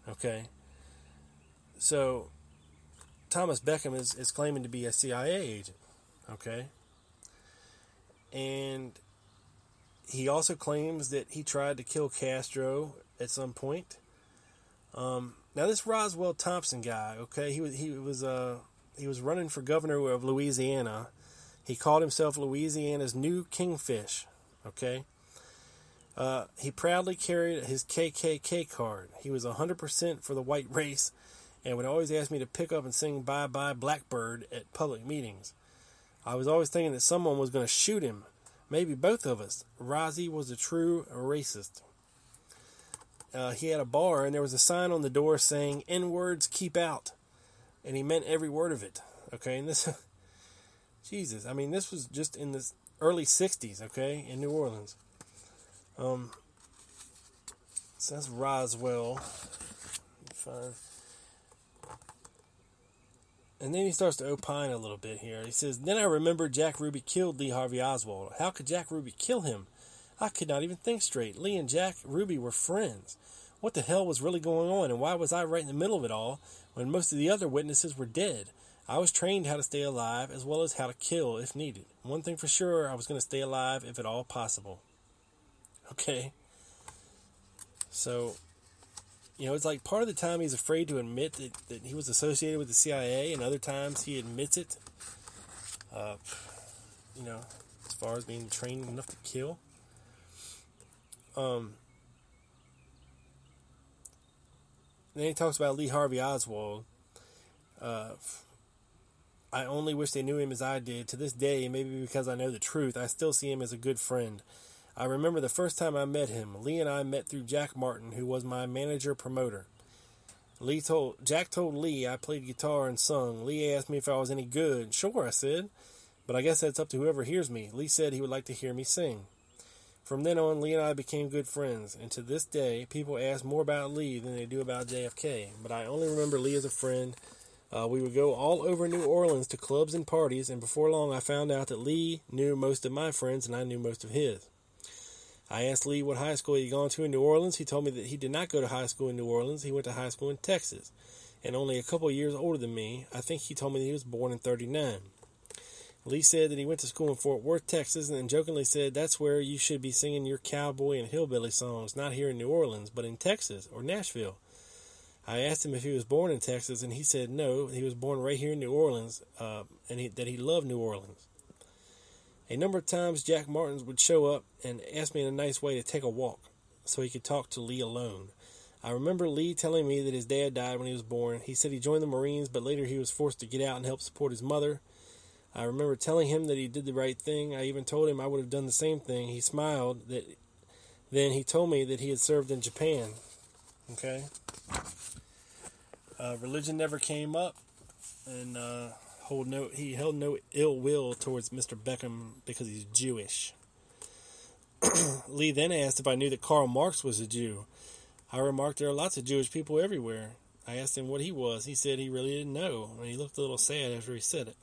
Okay. So, Thomas Beckham is, is claiming to be a CIA agent. Okay. And he also claims that he tried to kill Castro at some point. Um, now, this Roswell Thompson guy, okay, he was he was uh he was running for governor of Louisiana. He called himself Louisiana's new kingfish. Okay. Uh, he proudly carried his KKK card. He was 100% for the white race and would always ask me to pick up and sing Bye Bye Blackbird at public meetings. I was always thinking that someone was going to shoot him. Maybe both of us. Rozzy was a true racist. Uh, he had a bar, and there was a sign on the door saying, N words keep out. And he meant every word of it. Okay, and this, Jesus, I mean, this was just in the early 60s, okay, in New Orleans. Um, so that's Roswell. Five. And then he starts to opine a little bit here. He says, Then I remember Jack Ruby killed Lee Harvey Oswald. How could Jack Ruby kill him? I could not even think straight. Lee and Jack Ruby were friends. What the hell was really going on, and why was I right in the middle of it all when most of the other witnesses were dead? I was trained how to stay alive as well as how to kill if needed. One thing for sure, I was going to stay alive if at all possible. Okay? So, you know, it's like part of the time he's afraid to admit that, that he was associated with the CIA, and other times he admits it. Uh, you know, as far as being trained enough to kill. Um, then he talks about Lee Harvey Oswald. Uh, I only wish they knew him as I did. To this day, maybe because I know the truth, I still see him as a good friend. I remember the first time I met him. Lee and I met through Jack Martin, who was my manager promoter. Lee told Jack told Lee I played guitar and sung. Lee asked me if I was any good. Sure, I said, but I guess that's up to whoever hears me. Lee said he would like to hear me sing. From then on, Lee and I became good friends, and to this day, people ask more about Lee than they do about JFK. But I only remember Lee as a friend. Uh, we would go all over New Orleans to clubs and parties, and before long, I found out that Lee knew most of my friends and I knew most of his. I asked Lee what high school he'd gone to in New Orleans. He told me that he did not go to high school in New Orleans. He went to high school in Texas, and only a couple years older than me. I think he told me that he was born in 39. Lee said that he went to school in Fort Worth, Texas, and then jokingly said that's where you should be singing your cowboy and hillbilly songs, not here in New Orleans, but in Texas or Nashville. I asked him if he was born in Texas, and he said no, he was born right here in New Orleans, uh, and he, that he loved New Orleans. A number of times, Jack Martins would show up and ask me in a nice way to take a walk so he could talk to Lee alone. I remember Lee telling me that his dad died when he was born. He said he joined the Marines, but later he was forced to get out and help support his mother. I remember telling him that he did the right thing. I even told him I would have done the same thing. He smiled. That then he told me that he had served in Japan. Okay. Uh, religion never came up, and uh, hold no he held no ill will towards Mr. Beckham because he's Jewish. Lee then asked if I knew that Karl Marx was a Jew. I remarked there are lots of Jewish people everywhere. I asked him what he was. He said he really didn't know, and he looked a little sad after he said it.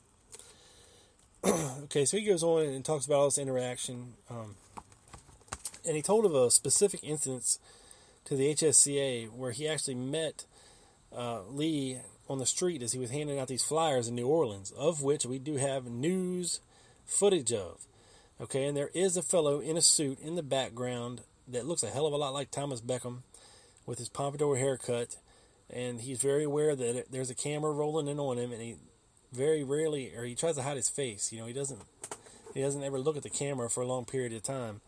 okay, so he goes on and talks about all this interaction, um, and he told of a specific instance to the HSCA where he actually met uh, Lee on the street as he was handing out these flyers in New Orleans, of which we do have news footage of. Okay, and there is a fellow in a suit in the background that looks a hell of a lot like Thomas Beckham with his pompadour haircut, and he's very aware that there's a camera rolling in on him, and he very rarely, or he tries to hide his face. You know, he doesn't he doesn't ever look at the camera for a long period of time.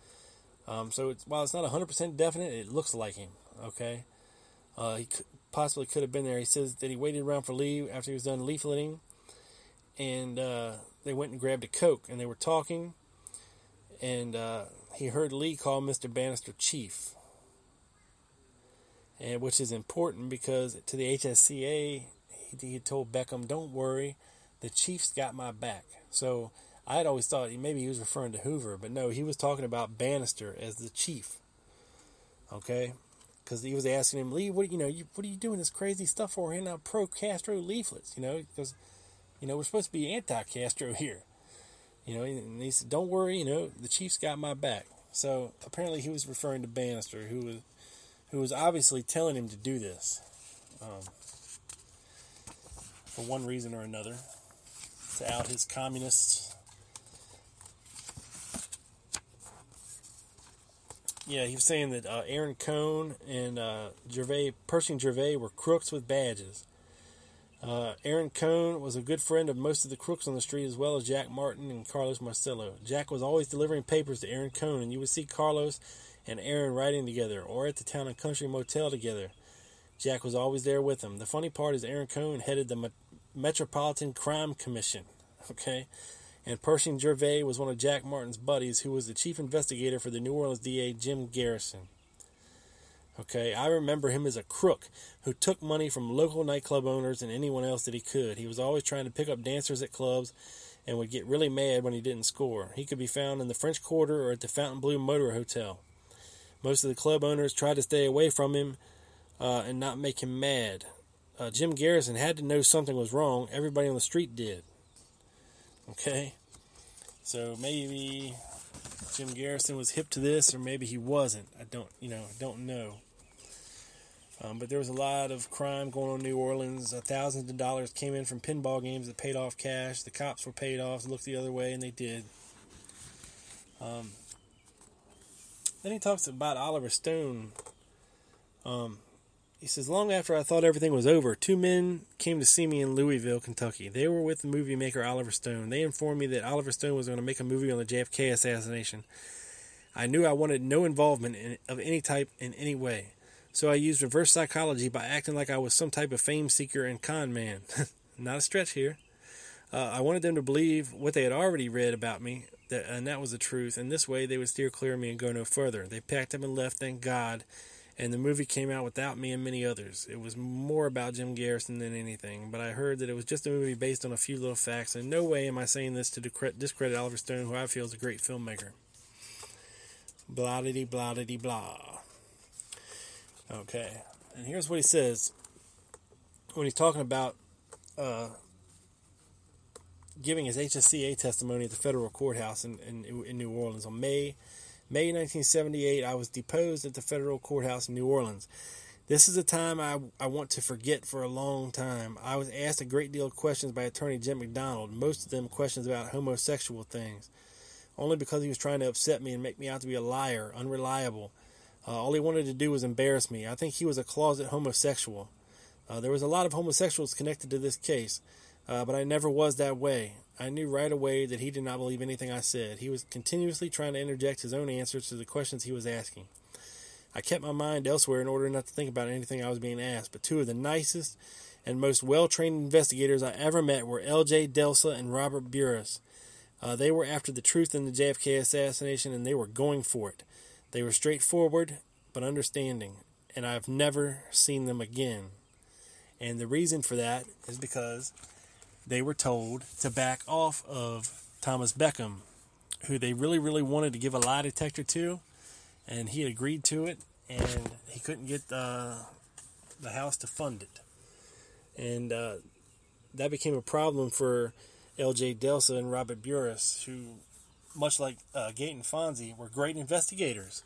Um, so it's, while it's not 100% definite, it looks like him. Okay, uh, he possibly could have been there. He says that he waited around for Lee after he was done leafleting, and uh, they went and grabbed a Coke, and they were talking, and uh, he heard Lee call Mr. Banister chief, and which is important because to the HSCA, he, he told Beckham, "Don't worry, the chief's got my back." So I had always thought maybe he was referring to Hoover, but no, he was talking about Banister as the chief. Okay, because he was asking him, Lee, what you know, you, what are you doing this crazy stuff for? Handing out pro Castro leaflets, you know, because you know we're supposed to be anti Castro here. You know, and he said, "Don't worry, you know, the Chiefs got my back." So apparently, he was referring to Banister, who was who was obviously telling him to do this, um, for one reason or another, to out his communists. Yeah, he was saying that uh, Aaron Kohn and uh, Gervais, Pershing Gervais, were crooks with badges. Uh, Aaron Kohn was a good friend of most of the crooks on the street, as well as Jack Martin and Carlos Marcello. Jack was always delivering papers to Aaron Kohn, and you would see Carlos and Aaron riding together or at the Town and Country Motel together. Jack was always there with them. The funny part is Aaron Kohn headed the Metropolitan Crime Commission, okay? And Pershing Gervais was one of Jack Martin's buddies, who was the chief investigator for the New Orleans DA, Jim Garrison. Okay, I remember him as a crook who took money from local nightclub owners and anyone else that he could. He was always trying to pick up dancers at clubs and would get really mad when he didn't score. He could be found in the French Quarter or at the Fontainebleau Motor Hotel. Most of the club owners tried to stay away from him uh, and not make him mad. Uh, Jim Garrison had to know something was wrong. Everybody on the street did. Okay? So maybe Jim Garrison was hip to this, or maybe he wasn't. I don't, you know, I don't know. Um, but there was a lot of crime going on in New Orleans. Uh, thousands of dollars came in from pinball games that paid off cash. The cops were paid off. Looked the other way, and they did. Um, then he talks about Oliver Stone. Um, he says, Long after I thought everything was over, two men came to see me in Louisville, Kentucky. They were with the movie maker Oliver Stone. They informed me that Oliver Stone was going to make a movie on the JFK assassination. I knew I wanted no involvement in, of any type in any way. So I used reverse psychology by acting like I was some type of fame seeker and con man. Not a stretch here. Uh, I wanted them to believe what they had already read about me, that, and that was the truth. And this way, they would steer clear of me and go no further. They packed up and left, thank God. And the movie came out without me and many others. It was more about Jim Garrison than anything, but I heard that it was just a movie based on a few little facts. And no way am I saying this to discredit Oliver Stone, who I feel is a great filmmaker. Blah blah blah blah. Okay, and here's what he says when he's talking about uh, giving his HSCA testimony at the federal courthouse in, in, in New Orleans on May May 1978. I was deposed at the federal courthouse in New Orleans. This is a time I, I want to forget for a long time. I was asked a great deal of questions by attorney Jim McDonald, most of them questions about homosexual things, only because he was trying to upset me and make me out to be a liar, unreliable, uh, all he wanted to do was embarrass me. I think he was a closet homosexual. Uh, there was a lot of homosexuals connected to this case, uh, but I never was that way. I knew right away that he did not believe anything I said. He was continuously trying to interject his own answers to the questions he was asking. I kept my mind elsewhere in order not to think about anything I was being asked, but two of the nicest and most well trained investigators I ever met were L.J. Delsa and Robert Buras. Uh, they were after the truth in the JFK assassination and they were going for it. They were straightforward but understanding, and I've never seen them again. And the reason for that is because they were told to back off of Thomas Beckham, who they really, really wanted to give a lie detector to, and he agreed to it, and he couldn't get the, the house to fund it. And uh, that became a problem for L.J. Delsa and Robert Buras, who much like uh, and Fonzi, were great investigators.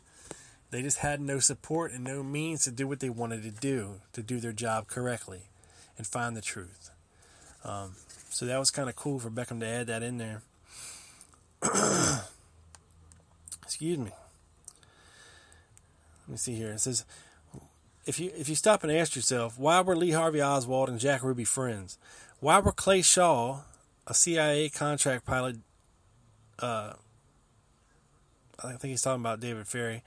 They just had no support and no means to do what they wanted to do, to do their job correctly and find the truth. Um, so that was kind of cool for Beckham to add that in there. Excuse me. Let me see here. It says, if you if you stop and ask yourself, why were Lee Harvey Oswald and Jack Ruby friends? Why were Clay Shaw, a CIA contract pilot, uh, I think he's talking about David Ferrie,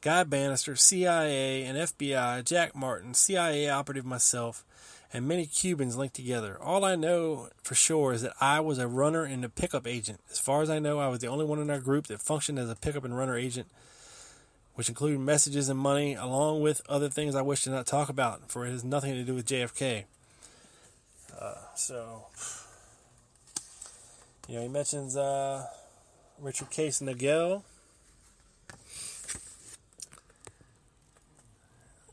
Guy Banister, CIA and FBI, Jack Martin, CIA operative myself, and many Cubans linked together. All I know for sure is that I was a runner and a pickup agent. As far as I know, I was the only one in our group that functioned as a pickup and runner agent, which included messages and money, along with other things I wish to not talk about, for it has nothing to do with JFK. Uh, so, you know, he mentions uh, Richard Case Nagell.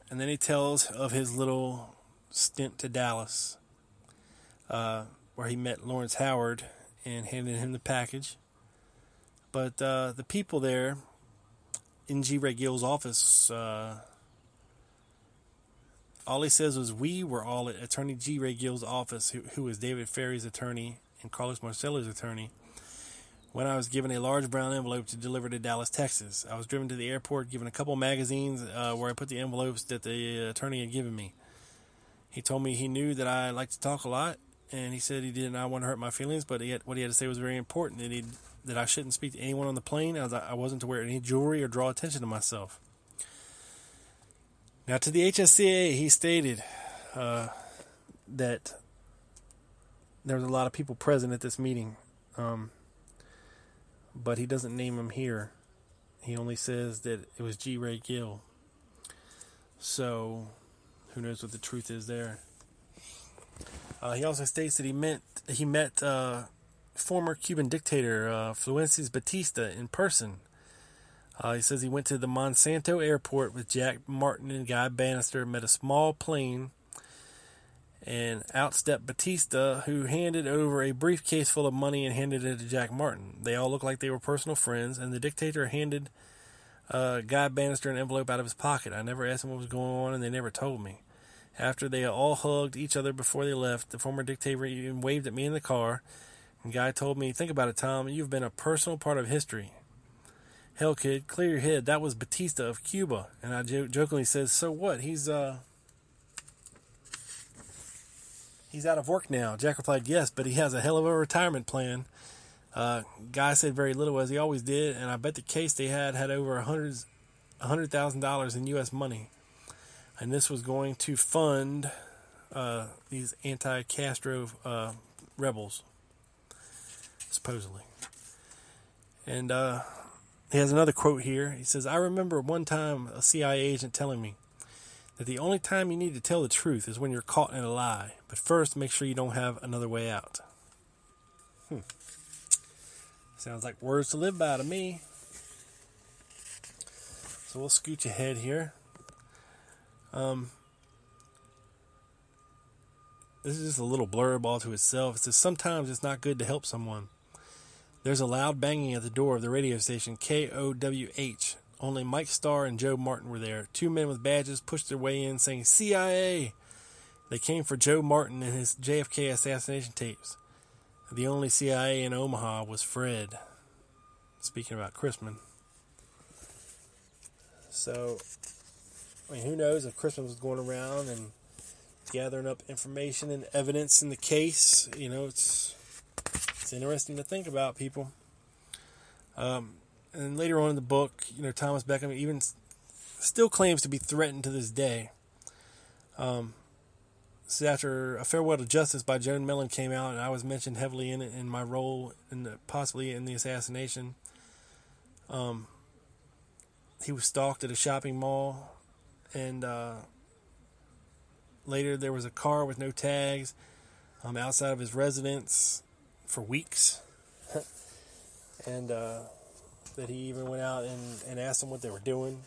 And then he tells of his little stint to Dallas, uh, where he met Lawrence Howard and handed him the package. But uh, the people there in G. Wray Gill's office, uh, all he says was, We were all at Attorney G. Wray Gill's office, who, who was David Ferrie's attorney and Carlos Marcello's attorney, when I was given a large brown envelope to deliver to Dallas, Texas. I was driven to the airport, given a couple magazines uh, where I put the envelopes that the attorney had given me. He told me he knew that I liked to talk a lot, and he said he did not want to hurt my feelings, but had, what he had to say was very important. That he that I shouldn't speak to anyone on the plane, as I, I wasn't to wear any jewelry or draw attention to myself. Now, to the HSCA, he stated uh, that there was a lot of people present at this meeting, um, but he doesn't name them here. He only says that it was G. Wray Gill. So who knows what the truth is there? Uh, he also states that he met he met uh, former Cuban dictator uh, Batista in person. Uh, he says he went to the Monsanto airport with Jack Martin and Guy Banister, met a small plane, and outstepped Batista, who handed over a briefcase full of money and handed it to Jack Martin. They all looked like they were personal friends, and the dictator handed uh, Guy Banister an envelope out of his pocket. I never asked him what was going on, and they never told me. After they all hugged each other before they left, the former dictator even waved at me in the car. And Guy told me, Think about it, Tom. You've been a personal part of history. Hell, kid, clear your head. That was Batista of Cuba. And I jokingly says, So what? He's, uh. He's out of work now. Jack replied, Yes, but he has a hell of a retirement plan. Uh, Guy said very little, as he always did, and I bet the case they had had over a hundred thousand dollars in U.S. money and this was going to fund uh, these anti-Castro uh, rebels, supposedly. And uh, he has another quote here. He says, "I remember one time a CIA agent telling me that the only time you need to tell the truth is when you're caught in a lie. But first, make sure you don't have another way out." Hmm. Sounds like words to live by to me. So we'll scooch ahead here. Um, this is just a little blurb all to itself. It says sometimes it's not good to help someone. There's a loud banging at the door of the radio station KOWH. Only Mike Starr and Joe Martin were there. Two men with badges pushed their way in saying CIA. They came for Joe Martin and his JFK assassination tapes. The only CIA in Omaha was Fred. Speaking about Crisman. So I mean, who knows if Crisman was going around and gathering up information and evidence in the case. You know, it's it's interesting to think about people. Um, and later on in the book, you know, Thomas Beckham even still claims to be threatened to this day. Um, after A Farewell to Justice by Joan Mellen came out, and I was mentioned heavily in it in my role the, possibly in the assassination. Um, he was stalked at a shopping mall and uh, later there was a car with no tags um, outside of his residence for weeks, and uh, that he even went out and, and asked them what they were doing.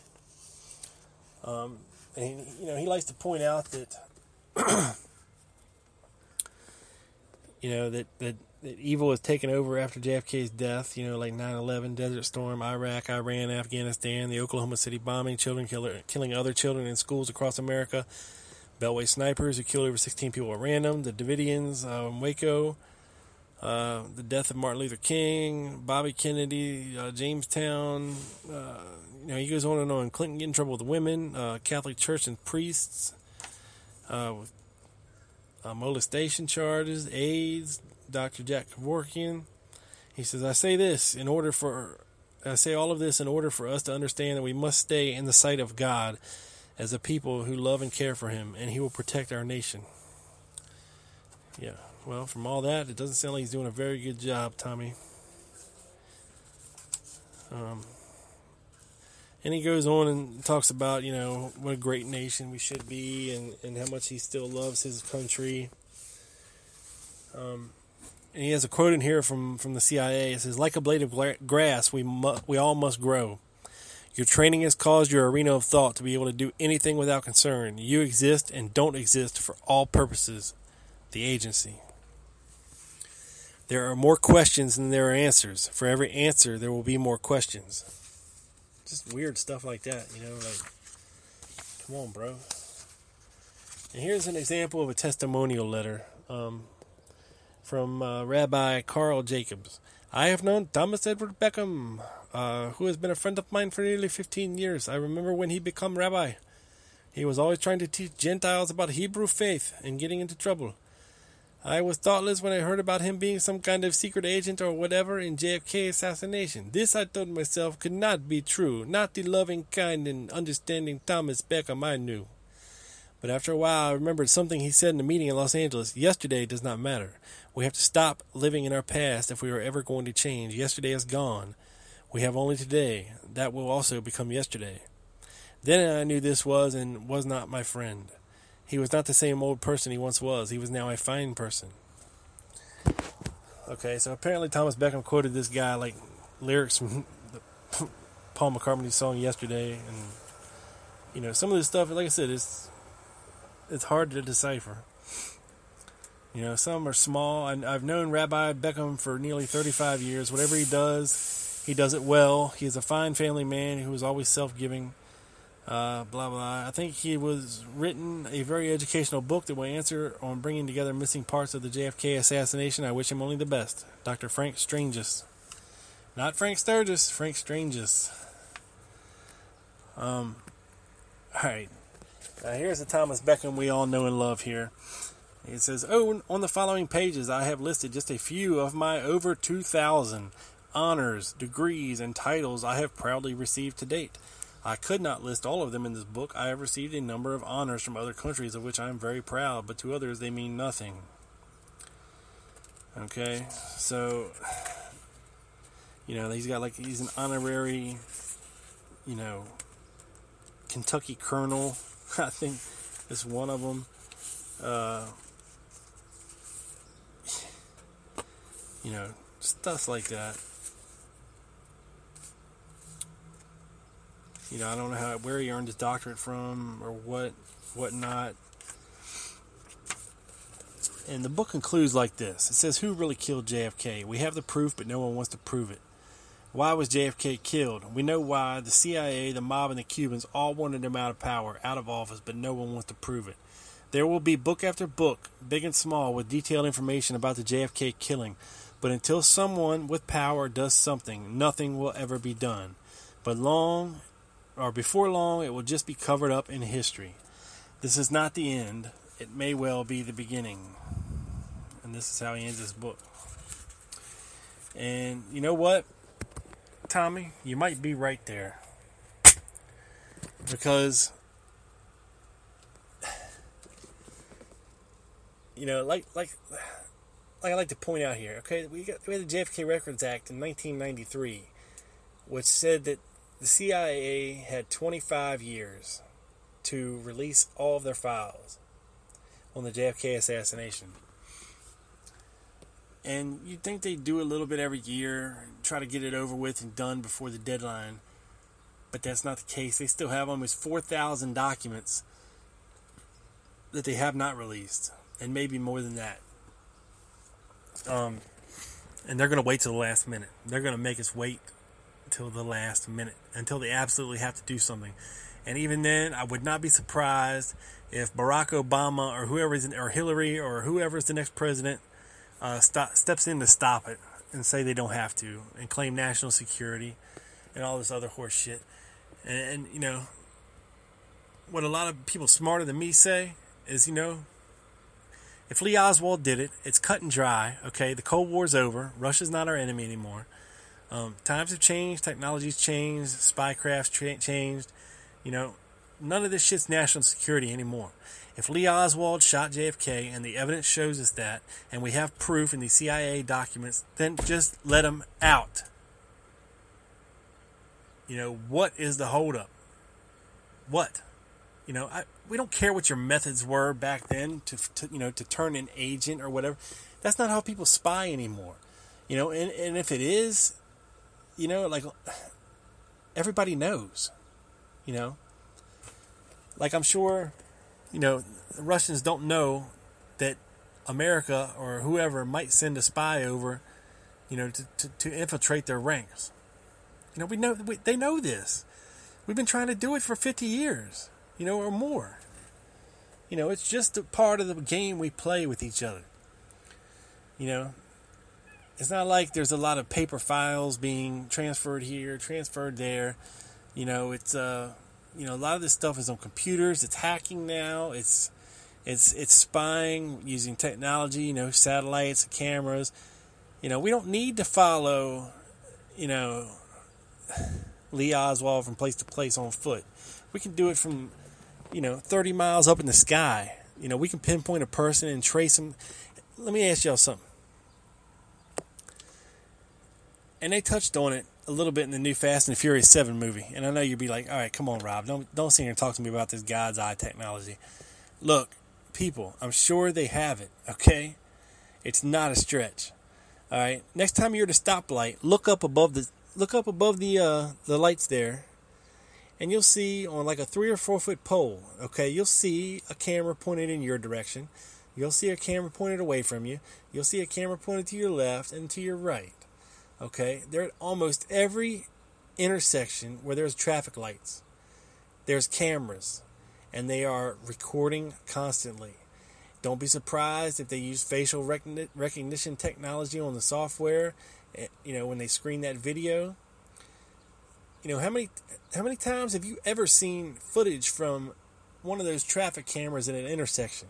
Um, and he, you know he likes to point out that you know that that that evil has taken over after JFK's death, you know, like 9/11, Desert Storm, Iraq, Iran, Afghanistan, the Oklahoma City bombing, children killer, killing other children in schools across America, Beltway snipers who killed over 16 people at random, the Davidians uh, in Waco, uh, the death of Martin Luther King, Bobby Kennedy, uh, Jamestown. Uh, you know, he goes on and on. Clinton getting in trouble with women, uh, Catholic Church and priests, uh, with molestation charges, AIDS, Dr. Jack Kevorkian. He says, I say this in order for, I say all of this in order for us to understand that we must stay in the sight of God as a people who love and care for Him, and He will protect our nation. Yeah, well, from all that, it doesn't sound like he's doing a very good job, Tommy. Um, and he goes on and talks about, you know, what a great nation we should be and, and how much he still loves his country. Um, and he has a quote in here from, from the CIA. It says, "Like a blade of grass, we mu- we all must grow. Your training has caused your arena of thought to be able to do anything without concern. You exist and don't exist for all purposes. The agency. There are more questions than there are answers. For every answer, there will be more questions." Just weird stuff like that, you know. Like, come on, bro. And here's an example of a testimonial letter. Um, from uh, Rabbi Carl Jacobs. I have known Thomas Edward Beckham, uh, who has been a friend of mine for nearly 15 years. I remember when he became rabbi. He was always trying to teach Gentiles about Hebrew faith and getting into trouble. I was thoughtless when I heard about him being some kind of secret agent or whatever in JFK assassination. This, I told myself, could not be true. Not the loving, kind, and understanding Thomas Beckham I knew. But after a while, I remembered something he said in a meeting in Los Angeles. Yesterday does not matter. We have to stop living in our past if we are ever going to change. Yesterday is gone. We have only today. That will also become yesterday. Then I knew this was and was not my friend. He was not the same old person he once was. He was now a fine person. Okay, so apparently Thomas Beckham quoted this guy like lyrics from the Paul McCartney song yesterday, and you know some of this stuff. Like I said, it's it's hard to decipher. You know, some are small. And I've known Rabbi Beckham for nearly 35 years. Whatever he does, he does it well. He is a fine family man who is always self-giving. Uh, blah blah. I think he was written a very educational book that will answer on bringing together missing parts of the JFK assassination. I wish him only the best, Dr. Frank Stranges, not Frank Sturgis, Frank Stranges. Um, all right. Now here's the Thomas Beckham we all know and love here. It says, Oh, on the following pages, I have listed just a few of my over 2,000 honors, degrees, and titles I have proudly received to date. I could not list all of them in this book. I have received a number of honors from other countries of which I am very proud, but to others they mean nothing. Okay, so, you know, he's got like, he's an honorary, you know, Kentucky colonel. I think is one of them. Uh, you know, stuff like that. You know, I don't know how where he earned his doctorate from or what whatnot. And the book concludes like this. It says, Who really killed JFK? We have the proof, but no one wants to prove it. Why was JFK killed? We know why. The CIA, the mob, and the Cubans all wanted him out of power, out of office, but no one wants to prove it. There will be book after book, big and small, with detailed information about the JFK killing. But until someone with power does something, nothing will ever be done. But long, or before long, it will just be covered up in history. This is not the end. It may well be the beginning. And this is how he ends his book. And you know what, Tommy? You might be right there. Because you know, like like like I like to point out here, okay, we got we had the JFK Records Act in 1993, which said that the CIA had 25 years to release all of their files on the JFK assassination. And you'd think they'd do a little bit every year, try to get it over with and done before the deadline. But that's not the case. They still have almost 4,000 documents that they have not released, and maybe more than that. Um, and they're going to wait till the last minute. They're going to make us wait until the last minute, until they absolutely have to do something. And even then, I would not be surprised if Barack Obama or whoever's in, or Hillary or whoever is the next president uh, steps in to stop it and say they don't have to and claim national security and all this other horse shit. And, and you know, what a lot of people smarter than me say is, you know, if Lee Oswald did it, it's cut and dry. Okay, the Cold War's over. Russia's not our enemy anymore. Um, times have changed. Technology's changed. Spycraft's tra- changed. You know, none of this shit's national security anymore. If Lee Oswald shot JFK and the evidence shows us that, and we have proof in the CIA documents, then just let him out. You know, what is the holdup? What? You know, I, we don't care what your methods were back then to, to, you know, to turn an agent or whatever. That's not how people spy anymore. You know, and, and if it is, you know, like everybody knows, you know, like I'm sure, you know, Russians don't know that America or whoever might send a spy over, you know, to, to, to infiltrate their ranks. You know, we know we, they know this. We've been trying to do it for 50 years, you know, or more. You know, it's just a part of the game we play with each other. You know, it's not like there's a lot of paper files being transferred here, transferred there. You know, it's uh, you know, a lot of this stuff is on computers. It's hacking now. It's it's it's spying using technology. You know, satellites, cameras. You know, we don't need to follow. You know, Lee Oswald from place to place on foot. We can do it from, you know, 30 miles up in the sky. You know, we can pinpoint a person and trace them. Let me ask y'all something. and they touched on it a little bit in the new Fast and Furious Seven movie. And I know you'd be like, "All right, come on, Rob, don't don't sit here and talk to me about this God's eye technology." Look, people, I'm sure they have it. Okay, it's not a stretch. All right, next time you're at a stoplight, look up above the look up above the uh, the lights there, and you'll see on like a three or four foot pole. Okay, you'll see a camera pointed in your direction. You'll see a camera pointed away from you. You'll see a camera pointed to your left and to your right. Okay, they're at almost every intersection where there's traffic lights. There's cameras, and they are recording constantly. Don't be surprised if they use facial recognition technology on the software. Eh, you know when they screen that video. You know how many how many times have you ever seen footage from one of those traffic cameras in an intersection?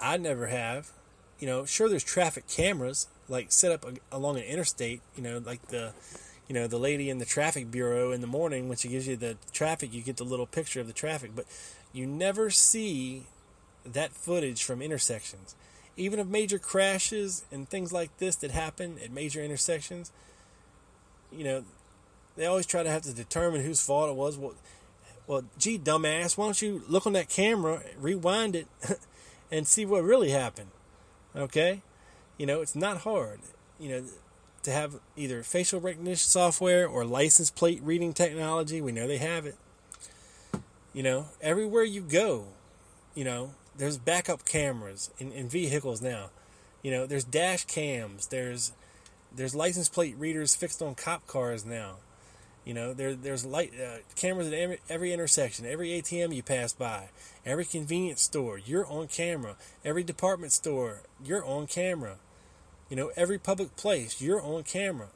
I never have. You know, sure there's traffic cameras, like set up along an interstate. You know, like the you know the lady in the traffic bureau in the morning when she gives you the traffic, you get the little picture of the traffic, but you never see that footage from intersections. Even of major crashes and things like this that happen at major intersections, you know, they always try to have to determine whose fault it was. Well, well, gee, dumbass, why don't you look on that camera, rewind it, and see what really happened? Okay? You know, it's not hard. You know, to have either facial recognition software or license plate reading technology. We know they have it. You know, everywhere you go, you know, there's backup cameras in, in vehicles now. You know, there's dash cams. There's there's license plate readers fixed on cop cars now. You know, there there's light uh, cameras at every, every intersection, every ATM you pass by, every convenience store. You're on camera. Every department store, you're on camera. You know, every public place, you're on camera.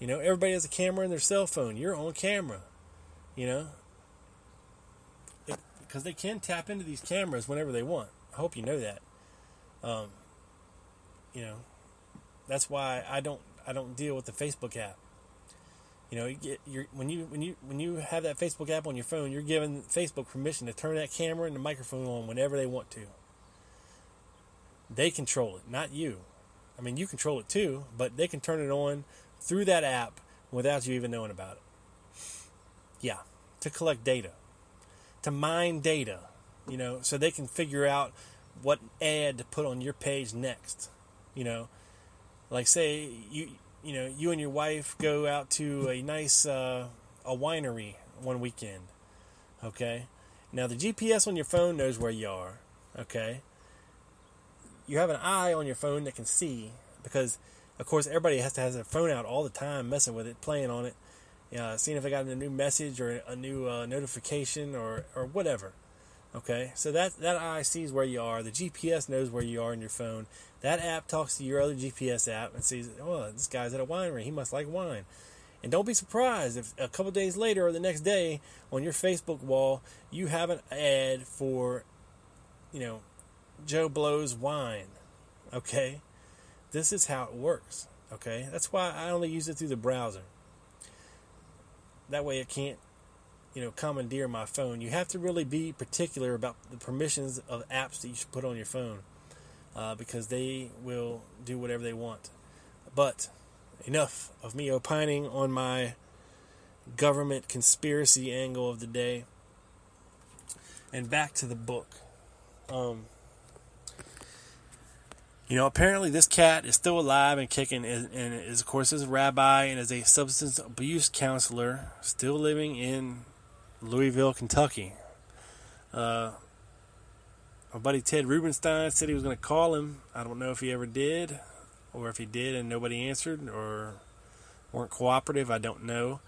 You know, everybody has a camera in their cell phone. You're on camera. You know, because they can tap into these cameras whenever they want. I hope you know that. Um, you know, that's why I don't I don't deal with the Facebook app. You know, you get your when you when you when you have that Facebook app on your phone, you're giving Facebook permission to turn that camera and the microphone on whenever they want to. They control it, not you. I mean, you control it too, but they can turn it on through that app without you even knowing about it. Yeah, to collect data, to mine data, you know, so they can figure out what ad to put on your page next. You know, like say you you know you and your wife go out to a nice uh, a winery one weekend. Okay, now the GPS on your phone knows where you are. Okay, you have an eye on your phone that can see because of course everybody has to have their phone out all the time messing with it playing on it uh, seeing if they got a new message or a new uh, notification or, or whatever okay so that, that eye sees where you are the gps knows where you are in your phone that app talks to your other gps app and sees oh this guy's at a winery he must like wine and don't be surprised if a couple days later or the next day on your facebook wall you have an ad for you know Joe Blow's wine. Okay? This is how it works. Okay? That's why I only use it through the browser. That way it can't you know, commandeer my phone. You have to really be particular about the permissions of apps that you should put on your phone uh, because they will do whatever they want. But enough of me opining on my government conspiracy angle of the day. And back to the book. Um, you know, apparently this cat is still alive and kicking, and, is, of course, is a rabbi and is a substance abuse counselor, still living in Louisville, Kentucky. Uh, my buddy Ted Rubenstein said he was going to call him. I don't know if he ever did, or if he did and nobody answered, or weren't cooperative. I don't know.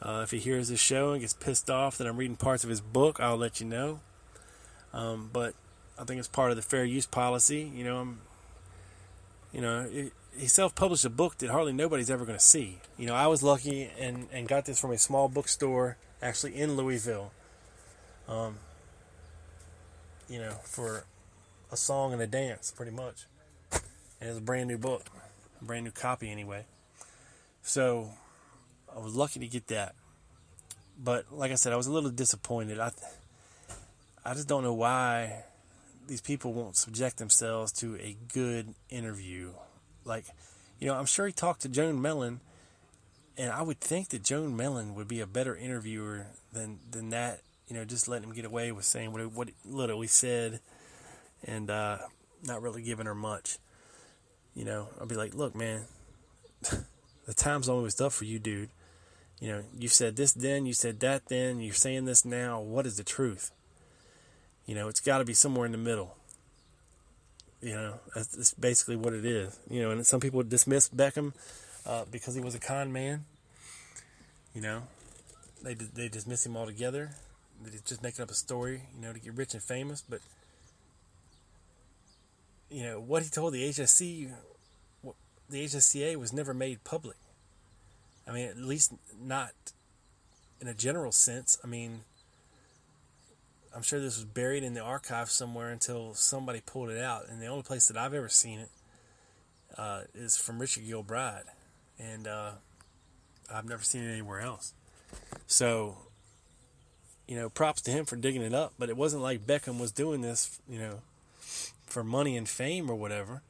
Uh, if he hears this show and gets pissed off that I'm reading parts of his book, I'll let you know. Um, but I think it's part of the fair use policy. You know, I'm, you know, he self-published a book that hardly nobody's ever going to see. You know, I was lucky and and got this from a small bookstore actually in Louisville. Um, you know, for a song and a dance, pretty much. And it's a brand new book, brand new copy anyway. So I was lucky to get that. But like I said, I was a little disappointed. I I just don't know why these people won't subject themselves to a good interview. Like, you know, I'm sure he talked to Joan Mellen, and I would think that Joan Mellen would be a better interviewer than than that. You know, just letting him get away with saying what what literally said, and uh, not really giving her much. You know, I'll be like, look, man, the time's almost up for you, dude. You know, you said this then, you said that then, you're saying this now. What is the truth? You know, it's got to be somewhere in the middle. You know, that's, that's, basically what it is. You know, and some people dismiss Beckham uh, because he was a con man. You know, they they dismiss him altogether. He's just making up a story, you know, to get rich and famous. But you know what he told the HSC, the HSCA was never made public. I mean, at least not in a general sense. I mean, I'm sure this was buried in the archive somewhere until somebody pulled it out. And the only place that I've ever seen it uh, is from Richard Gilbride, and uh, I've never seen it anywhere else. So, you know, props to him for digging it up. But it wasn't like Beckham was doing this, you know, for money and fame or whatever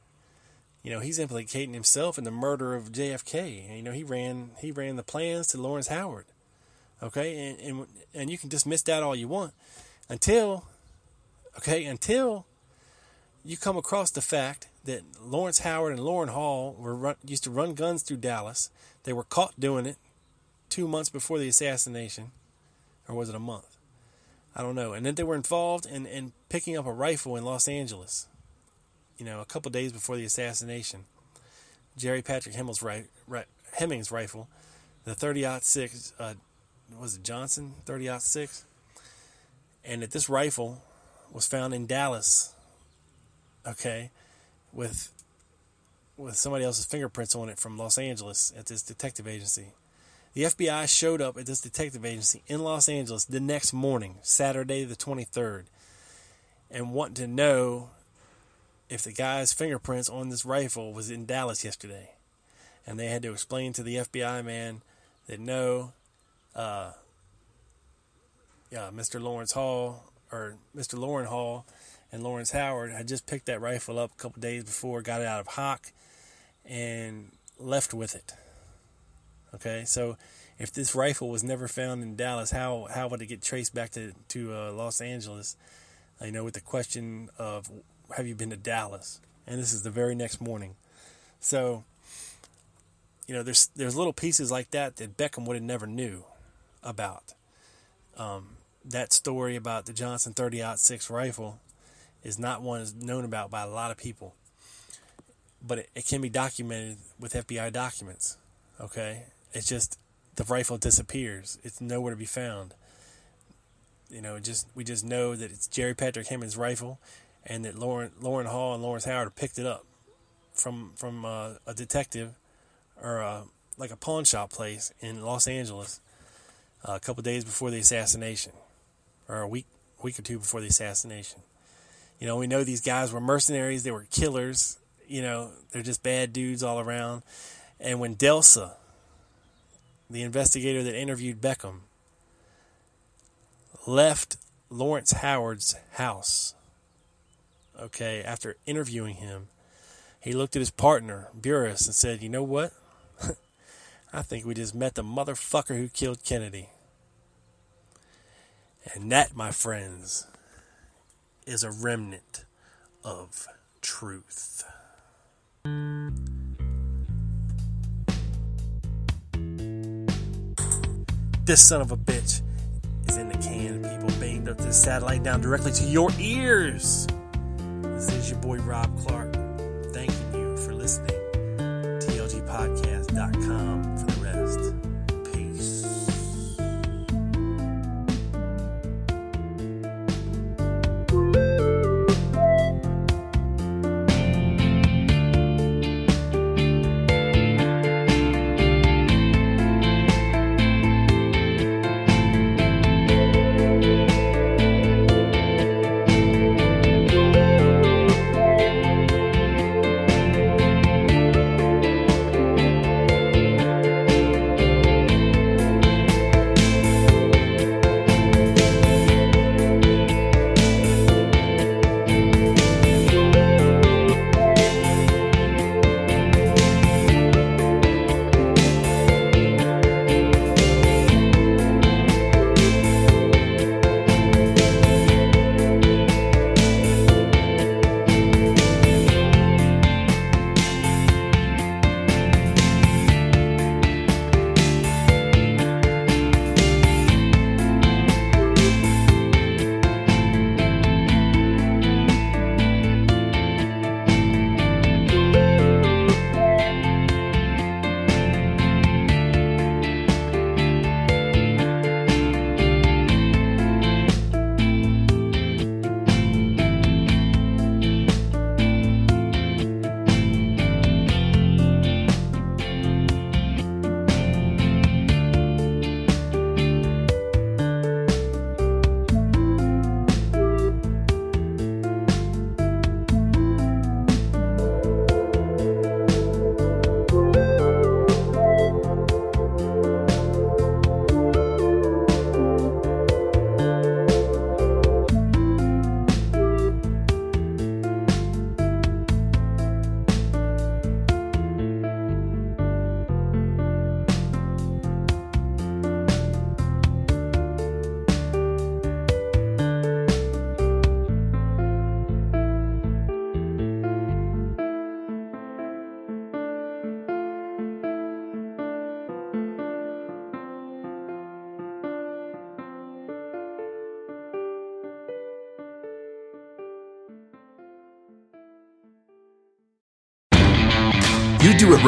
you know, he's implicating himself in the murder of JFK. And, you know, he ran he ran the plans to Lawrence Howard. Okay, and and and you can dismiss that all you want until okay until you come across the fact that Lawrence Howard and Loran Hall were run, used to run guns through Dallas. They were caught doing it two months before the assassination, or was it a month? I don't know. And then they were involved in, in picking up a rifle in Los Angeles you know, a couple days before the assassination, Gerry Patrick right, right, Hemming's rifle, the 30 six, uh, was it Johnson 30 six, and that this rifle was found in Dallas. Okay, with with somebody else's fingerprints on it from Los Angeles at this detective agency. The FBI showed up at this detective agency in Los Angeles the next morning, Saturday the 23rd, and wanting to know if the guy's fingerprints on this rifle was in Dallas yesterday. And they had to explain to the FBI man that no, uh, yeah, Mr. Lawrence Hall or Mr. Loran Hall and Lawrence Howard had just picked that rifle up a couple days before, got it out of hock, and left with it. Okay, so if this rifle was never found in Dallas, how how would it get traced back to to uh, Los Angeles? You know, with the question of have you been to Dallas? And this is the very next morning. So, you know, there's there's little pieces like that that Beckham would have never knew about. Um, that story about the Johnson 30 six rifle is not one known about by a lot of people, but it, it can be documented with FBI documents. Okay, it's just the rifle disappears; it's nowhere to be found. You know, just we just know that it's Gerry Patrick Hemming's rifle and that Lauren Loran Hall and Lawrence Howard picked it up from from uh, a detective or uh, like a pawn shop place in Los Angeles uh, a couple days before the assassination, or a week week or two before the assassination. You know, we know these guys were mercenaries; they were killers. You know, they're just bad dudes all around. And when Delsa, the investigator that interviewed Beckham, left Lawrence Howard's house. Okay, after interviewing him, he looked at his partner, Buras, and said, You know what? I think we just met the motherfucker who killed Kennedy. And that, my friends, is a remnant of truth. This son of a bitch is in the can, people. Banged up this satellite down directly to your ears. This is your boy Rob Clark. Thanking you for listening. TLGpodcast.com